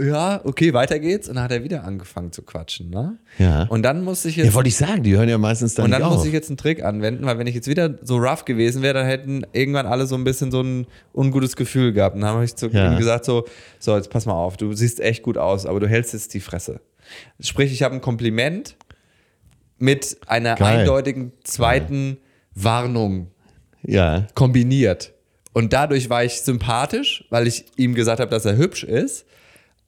ja, okay, weiter geht's. Und dann hat er wieder angefangen zu quatschen. Ne? Ja. Und dann musste ich jetzt. Ja, wollte ich sagen, die hören ja meistens dann Und dann nicht muss auf. ich jetzt einen Trick anwenden, weil wenn ich jetzt wieder so rough gewesen wäre, dann hätten irgendwann alle so ein bisschen so ein ungutes Gefühl gehabt. Und dann habe ich zu Ja. ihm gesagt so, so, jetzt pass mal auf, du siehst echt gut aus, aber du hältst jetzt die Fresse. Sprich, ich habe ein Kompliment mit einer Geil. eindeutigen zweiten Warnung ja. kombiniert. Und dadurch war ich sympathisch, weil ich ihm gesagt habe, dass er hübsch ist,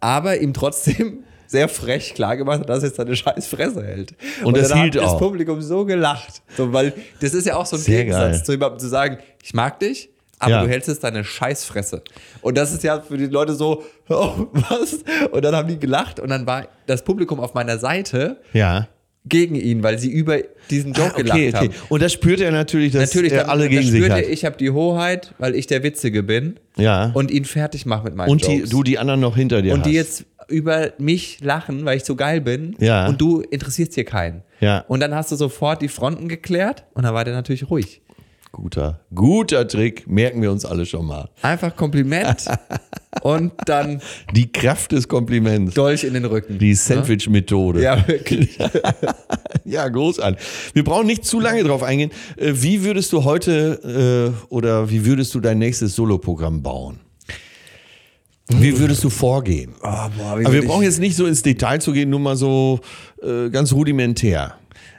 aber ihm trotzdem sehr frech klar gemacht hat, dass er jetzt seine scheiß Fresse hält. Und das dann hielt hat das auch. Publikum so gelacht. So, weil das ist ja auch so ein Sehr Gegensatz geil. zu jemandem zu sagen, ich mag dich, aber Ja. du hältst jetzt deine Scheißfresse. Und das ist ja für die Leute so, oh, was? Und dann haben die gelacht und dann war das Publikum auf meiner Seite Ja. Gegen ihn, weil sie über diesen Joke Ah, gelacht okay, okay. haben. Und das spürt er natürlich, dass Natürlich, er alle gegen sich spürte hat. ich habe die Hoheit, weil ich der Witzige bin Ja. und ihn fertig mache mit meinen Und Jokes. du die anderen noch hinter dir und hast. die jetzt über mich lachen, weil ich so geil bin Ja. und du interessierst hier keinen. Ja. Und dann hast du sofort die Fronten geklärt und dann war der natürlich ruhig. Guter, guter Trick, merken wir uns alle schon mal. Einfach Kompliment und dann Die Kraft des Kompliments. Dolch in den Rücken. Die Sandwich-Methode. Ja, wirklich. Ja, großartig. Wir brauchen nicht zu lange drauf eingehen. Äh, Wie würdest du heute äh, oder wie würdest du dein nächstes Soloprogramm bauen? Wie würdest du vorgehen? Oh, boah, Aber wir brauchen jetzt nicht so ins Detail zu gehen, nur mal so äh, ganz rudimentär.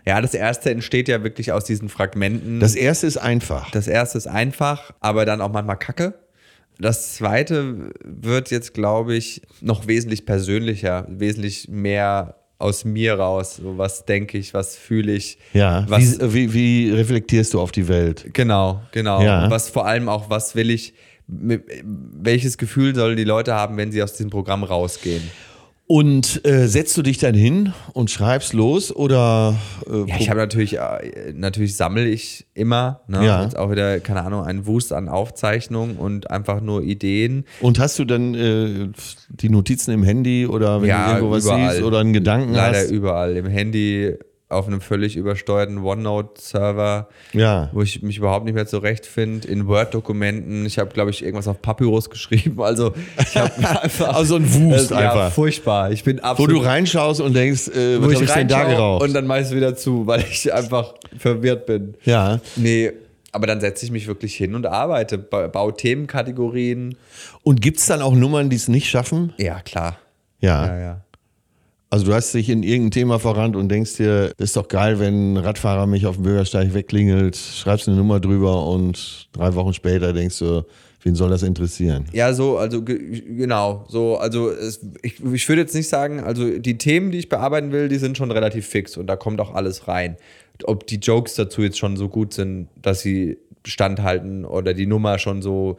Ja, das erste entsteht ja wirklich aus diesen Fragmenten. Das erste ist einfach. Das erste ist einfach, aber dann auch manchmal kacke. Das zweite wird jetzt, glaube ich, noch wesentlich persönlicher, wesentlich mehr aus mir raus. So, was denke ich, was fühle ich. Ja. Was, wie, wie, wie reflektierst du auf die Welt? genau, genau. Ja. Was vor allem auch, was will ich, welches Gefühl sollen die Leute haben, wenn sie aus diesem Programm rausgehen? Und äh, setzt du dich dann hin und schreibst los oder äh, Ja, ich habe natürlich, äh, natürlich sammle ich immer, ne? Ja. Jetzt auch wieder, keine Ahnung, einen Wust an Aufzeichnungen und einfach nur Ideen. und hast du dann äh, die Notizen im Handy oder wenn Ja, du irgendwo was überall. siehst oder einen Gedanken Leider hast? überall. Im Handy, auf einem völlig übersteuerten OneNote-Server, Ja. wo ich mich überhaupt nicht mehr zurechtfinde, in Word-Dokumenten. Ich habe, glaube ich, irgendwas auf Papyrus geschrieben. Also ich habe einfach. Also ein Wust Ja, einfach. furchtbar. Ich bin Wo absolut. du reinschaust und denkst, äh, wo was ich habe ich denn da geraucht? und dann meist wieder zu, weil ich einfach verwirrt bin. ja. Nee, aber dann setze ich mich wirklich hin und arbeite, ba- baue Themenkategorien. Und gibt es dann auch Nummern, die es nicht schaffen? Ja, klar. Ja. Ja, ja. Also du hast dich in irgendein Thema verrannt und denkst dir, ist doch geil, wenn ein Radfahrer mich auf dem Bürgersteig wegklingelt, schreibst eine Nummer drüber und drei Wochen später denkst du, wen soll das interessieren? Ja, so, also ge- genau, so, also es, ich, ich würde jetzt nicht sagen, also die Themen, die ich bearbeiten will, die sind schon relativ fix und da kommt auch alles rein. Ob die Jokes dazu jetzt schon so gut sind, dass sie standhalten oder die Nummer schon so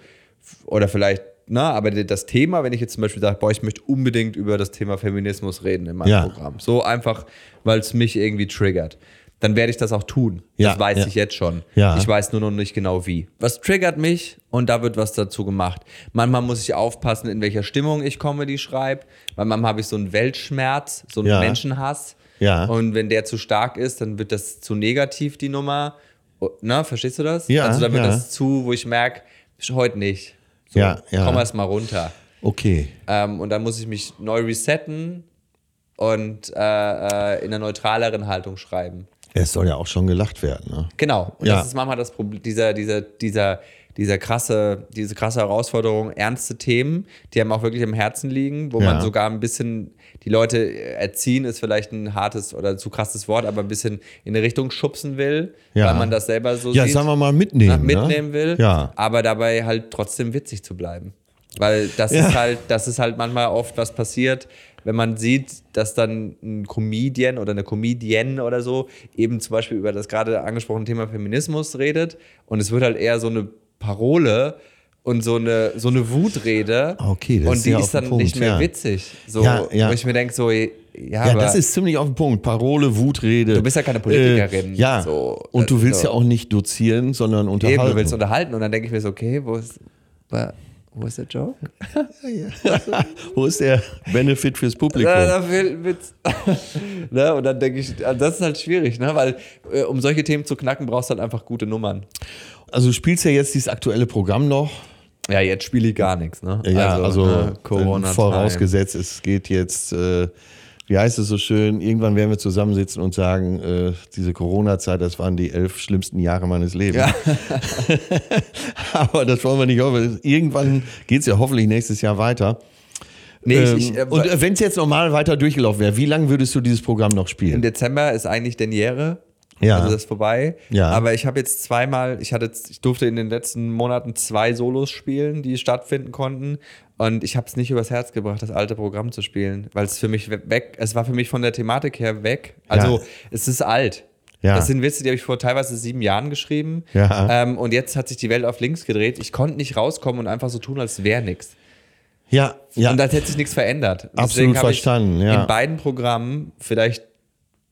oder vielleicht, na, aber das Thema, wenn ich jetzt zum Beispiel sage, boah, ich möchte unbedingt über das Thema Feminismus reden in meinem Ja. Programm, so einfach, weil es mich irgendwie triggert. Dann werde ich das auch tun. Ja, das weiß ja. ich jetzt schon. Ja. Ich weiß nur noch nicht genau wie. Was triggert mich und da wird was dazu gemacht. Manchmal muss ich aufpassen, in welcher Stimmung ich Comedy schreibe, weil manchmal habe ich so einen Weltschmerz, so einen. Menschenhass. Ja. Und wenn der zu stark ist, dann wird das zu negativ, die Nummer. Oh, Na, verstehst du das? Ja, Also dann wird das zu, wo ich merke, heute nicht. So, Ja, ja. Komm erst mal runter. Okay. Ähm, und dann muss ich mich neu resetten und äh, äh, in einer neutraleren Haltung schreiben. Es soll ja auch schon gelacht werden. Ne? Genau. Und Ja. das ist manchmal das Problem, dieser, dieser, dieser, dieser krasse, diese krasse Herausforderung, ernste Themen, die einem auch wirklich im Herzen liegen, wo Ja. man sogar ein bisschen die Leute erziehen, ist vielleicht ein hartes oder zu krasses Wort, aber ein bisschen in eine Richtung schubsen will, Ja. weil man das selber so Ja, sieht, sagen wir mal na, mitnehmen. mitnehmen ne? will, Ja. aber dabei halt trotzdem witzig zu bleiben. Weil das Ja. ist halt, das ist halt manchmal oft was passiert, wenn man sieht, dass dann ein Comedian oder eine Comedienne oder so eben zum Beispiel über das gerade angesprochene Thema Feminismus redet und es wird halt eher so eine Parole und so eine, so eine Wutrede Okay, das und ist die ja ist dann Punkt, nicht mehr ja. witzig. So, Ja, ja. Wo ich mir denke, so, ja, Ja, das ist ziemlich auf den Punkt. Parole, Wutrede. Du bist ja keine Politikerin, Äh, ja. so. und du willst So. ja auch nicht dozieren, sondern unterhalten. eben, du willst unterhalten und dann denke ich mir so, okay, wo ist, wo ist der Joke? Wo ist der Benefit fürs Publikum? Fehlt Witz. ne? Und dann denke ich, also das ist halt schwierig, ne? weil äh, um solche Themen zu knacken, brauchst du halt einfach gute Nummern. Also du spielst ja jetzt dieses aktuelle Programm noch. Ja, jetzt spiele ich gar nichts, ne? Ja, also, ne, Corona. vorausgesetzt, es geht jetzt, äh, wie heißt es so schön, irgendwann werden wir zusammensitzen und sagen, äh, diese Corona-Zeit, das waren die elf schlimmsten Jahre meines Lebens. Ja. Aber das wollen wir nicht hoffen. Irgendwann geht es ja hoffentlich nächstes Jahr weiter. Nee, Ähm, ich, ich, äh, und wenn es jetzt normal weiter durchgelaufen wäre, wie lange würdest du dieses Programm noch Im spielen? Dezember ist eigentlich Derniere. Ja. Also das ist vorbei. Ja. Aber ich habe jetzt zweimal, ich hatte, ich durfte in den letzten Monaten zwei Solos spielen, die stattfinden konnten. Und ich habe es nicht übers Herz gebracht, das alte Programm zu spielen, weil es für mich we- weg, es war für mich von der Thematik her weg. Also Ja. es ist alt. Ja. Das sind Witze, die habe ich vor teilweise sieben Jahren geschrieben. Ja. Ähm, und jetzt hat sich die Welt auf links gedreht. Ich konnte nicht rauskommen und einfach so tun, als wäre nichts. Ja, ja. Und als hätte sich nichts verändert. Absolut Deswegen habe verstanden, ja. In beiden Programmen vielleicht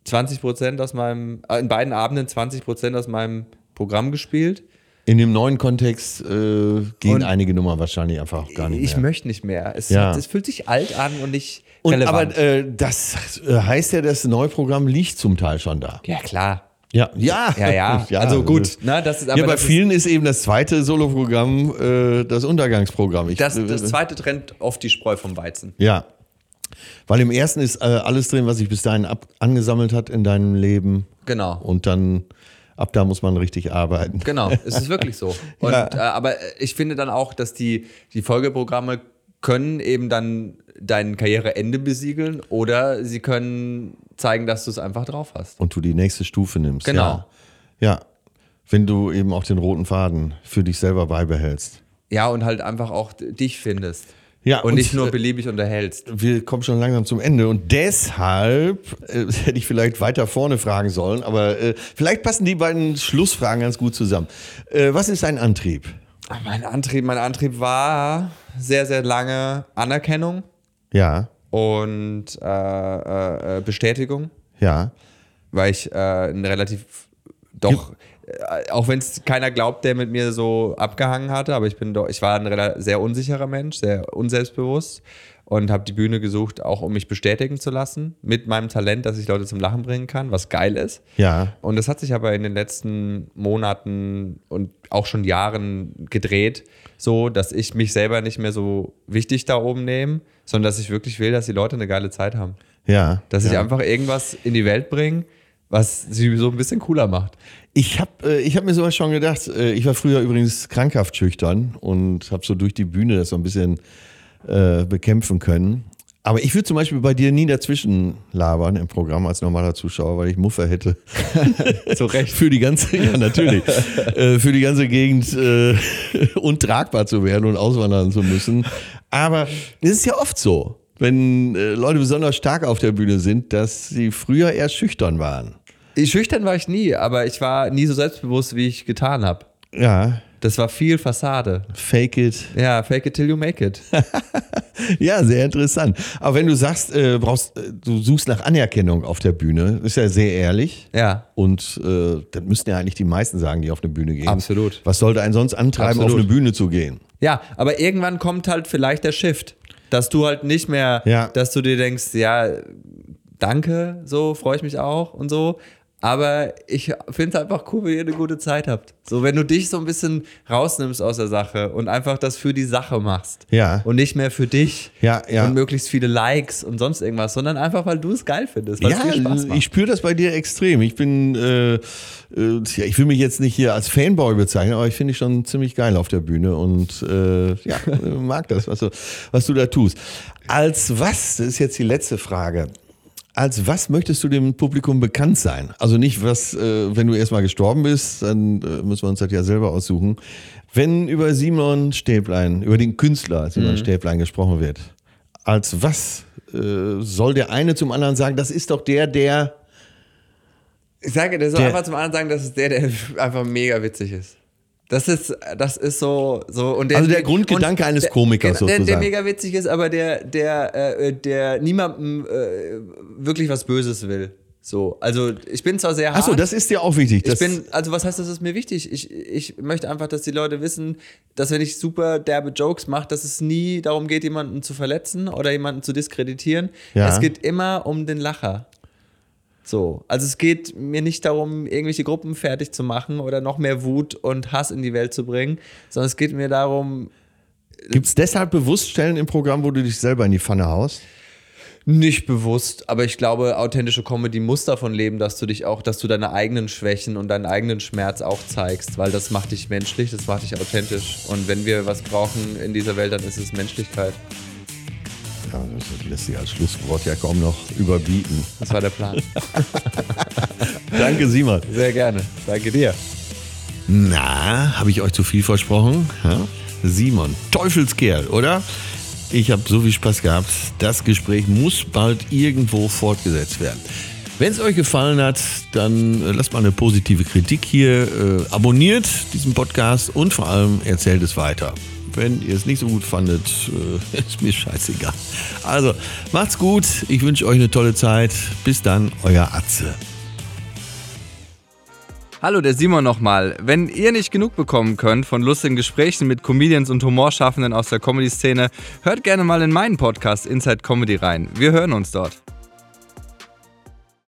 20 Prozent aus meinem, äh, in beiden Abenden 20 Prozent aus meinem Programm gespielt. In dem neuen Kontext äh, gehen Und- einige Nummern wahrscheinlich einfach gar nicht Ich mehr. möchte nicht mehr. Es, Ja. es fühlt sich alt an und nicht Und, relevant. aber äh, das äh, heißt ja, das neue Programm liegt zum Teil schon da. ja, klar. Ja, ja. Ja, ja. also gut. Ne, das ist, aber ja, bei das, ist, vielen ist, eben das zweite Soloprogramm äh, das Untergangsprogramm. Ich, das, äh, das zweite trennt oft die Spreu vom Weizen. Ja. Weil im ersten ist äh, alles drin, was sich bis dahin ab, angesammelt hat in deinem Leben. Genau. Und dann, ab da muss man richtig arbeiten. Genau, es ist wirklich so. Und, Ja. äh, aber ich finde dann auch, dass die, die Folgeprogramme können eben dann dein Karriereende besiegeln oder sie können zeigen, dass du es einfach drauf hast. Und du die nächste Stufe nimmst. Genau. Ja. ja. Wenn du eben auch den roten Faden für dich selber beibehältst. Ja, und halt einfach auch dich findest. Ja, und, nicht nur äh, beliebig unterhältst. Wir kommen schon langsam zum Ende und deshalb äh, hätte ich vielleicht weiter vorne fragen sollen, aber äh, vielleicht passen die beiden Schlussfragen ganz gut zusammen. Äh, was ist dein Antrieb? Mein Antrieb, mein Antrieb war sehr, sehr lange Anerkennung Ja, und äh, äh, Bestätigung. ja, weil ich ein relativ doch äh, auch wenn es keiner glaubt, der mit mir so abgehangen hatte, aber ich bin doch ich war ein sehr unsicherer Mensch, sehr unselbstbewusst und habe die Bühne gesucht, auch um mich bestätigen zu lassen mit meinem Talent, dass ich Leute zum Lachen bringen kann, was geil ist. ja, Und das hat sich aber in den letzten Monaten und auch schon Jahren gedreht, so dass ich mich selber nicht mehr so wichtig da oben nehme, sondern dass ich wirklich will, dass die Leute eine geile Zeit haben. ja. Dass ich ja. einfach irgendwas in die Welt bringe, was sie so ein bisschen cooler macht. Ich habe äh, ich hab mir sowas schon gedacht. Äh, ich war früher übrigens krankhaft schüchtern und habe so durch die Bühne das so ein bisschen äh, bekämpfen können. Aber ich würde zum Beispiel bei dir nie dazwischen labern im Programm als normaler Zuschauer, weil ich Muffe hätte. Zu Recht. für die ganze, ja natürlich, äh, für die ganze Gegend äh, untragbar zu werden und auswandern zu müssen. Aber es ist ja oft so, wenn äh, Leute besonders stark auf der Bühne sind, dass sie früher eher schüchtern waren. Schüchtern war ich nie, aber ich war nie so selbstbewusst, wie ich getan habe. Ja, Das war viel Fassade. fake it. Ja, fake it till you make it. Ja, sehr interessant. Aber wenn du sagst, äh, brauchst, äh, du suchst nach Anerkennung auf der Bühne, ist ja sehr ehrlich. Ja. Und äh, das müssten ja eigentlich die meisten sagen, die auf eine Bühne gehen. Absolut. Was sollte einen sonst antreiben, Absolut. auf eine Bühne zu gehen? Ja, aber irgendwann kommt halt vielleicht der Shift, dass du halt nicht mehr, Ja. dass du dir denkst, ja, danke, so freue ich mich auch und so. Aber ich finde es einfach cool, wenn ihr eine gute Zeit habt. So, wenn du dich so ein bisschen rausnimmst aus der Sache und einfach das für die Sache machst. Ja. Und nicht mehr für dich Ja, ja. und möglichst viele Likes und sonst irgendwas, sondern einfach, weil du es geil findest, Ja, ich spüre das bei dir extrem. Ich bin, äh, äh, ich will mich jetzt nicht hier als Fanboy bezeichnen, aber ich finde dich schon ziemlich geil auf der Bühne und äh, ja, mag das, was du, was du da tust. Als was, das ist jetzt die letzte Frage, als was möchtest du dem Publikum bekannt sein? Also nicht was, äh, wenn du erstmal gestorben bist, dann äh, müssen wir uns das ja selber aussuchen. Wenn über Simon Stäblein, über den Künstler Simon Mhm. Stäblein gesprochen wird, als was äh, soll der eine zum anderen sagen, das ist doch der, der Ich sage, der soll Der- einfach zum anderen sagen, das ist der, der einfach mega witzig ist. Das ist, das ist so, so und der, Also der Grundgedanke eines der- Komikers der, der, der sozusagen. mega witzig ist, aber der, der, äh, der niemandem äh, wirklich was Böses will. So, also ich bin zwar sehr hart. Achso, das ist dir auch wichtig. ich bin, also was heißt, das ist mir wichtig? Ich, ich möchte einfach, dass die Leute wissen, dass wenn ich super derbe Jokes mache, dass es nie darum geht, jemanden zu verletzen oder jemanden zu diskreditieren. Ja. Es geht immer um den Lacher. So, also es geht mir nicht darum, irgendwelche Gruppen fertig zu machen oder noch mehr Wut und Hass in die Welt zu bringen, sondern es geht mir darum, Gibt es deshalb bewusst Stellen im Programm, wo du dich selber in die Pfanne haust? Nicht bewusst, aber ich glaube, authentische Comedy muss davon leben, dass du dich auch, dass du deine eigenen Schwächen und deinen eigenen Schmerz auch zeigst, weil das macht dich menschlich, das macht dich authentisch. Und wenn wir was brauchen in dieser Welt, dann ist es Menschlichkeit. Das lässt sich als Schlusswort ja kaum noch überbieten. Das war der Plan. Danke, Simon. Sehr gerne. Danke dir. Na, habe ich euch zu viel versprochen? Ja? Simon, Teufelskerl, oder? Ich habe so viel Spaß gehabt. Das Gespräch muss bald irgendwo fortgesetzt werden. Wenn es euch gefallen hat, dann äh, lasst mal eine positive Kritik hier, äh, abonniert diesen Podcast und vor allem erzählt es weiter. Wenn ihr es nicht so gut fandet, äh, ist mir scheißegal. Also, macht's gut. Ich wünsche euch eine tolle Zeit. Bis dann, euer Atze. Hallo, der Simon nochmal. Wenn ihr nicht genug bekommen könnt von lustigen Gesprächen mit Comedians und Humorschaffenden aus der Comedy-Szene, hört gerne mal in meinen Podcast Inside Comedy rein. Wir hören uns dort.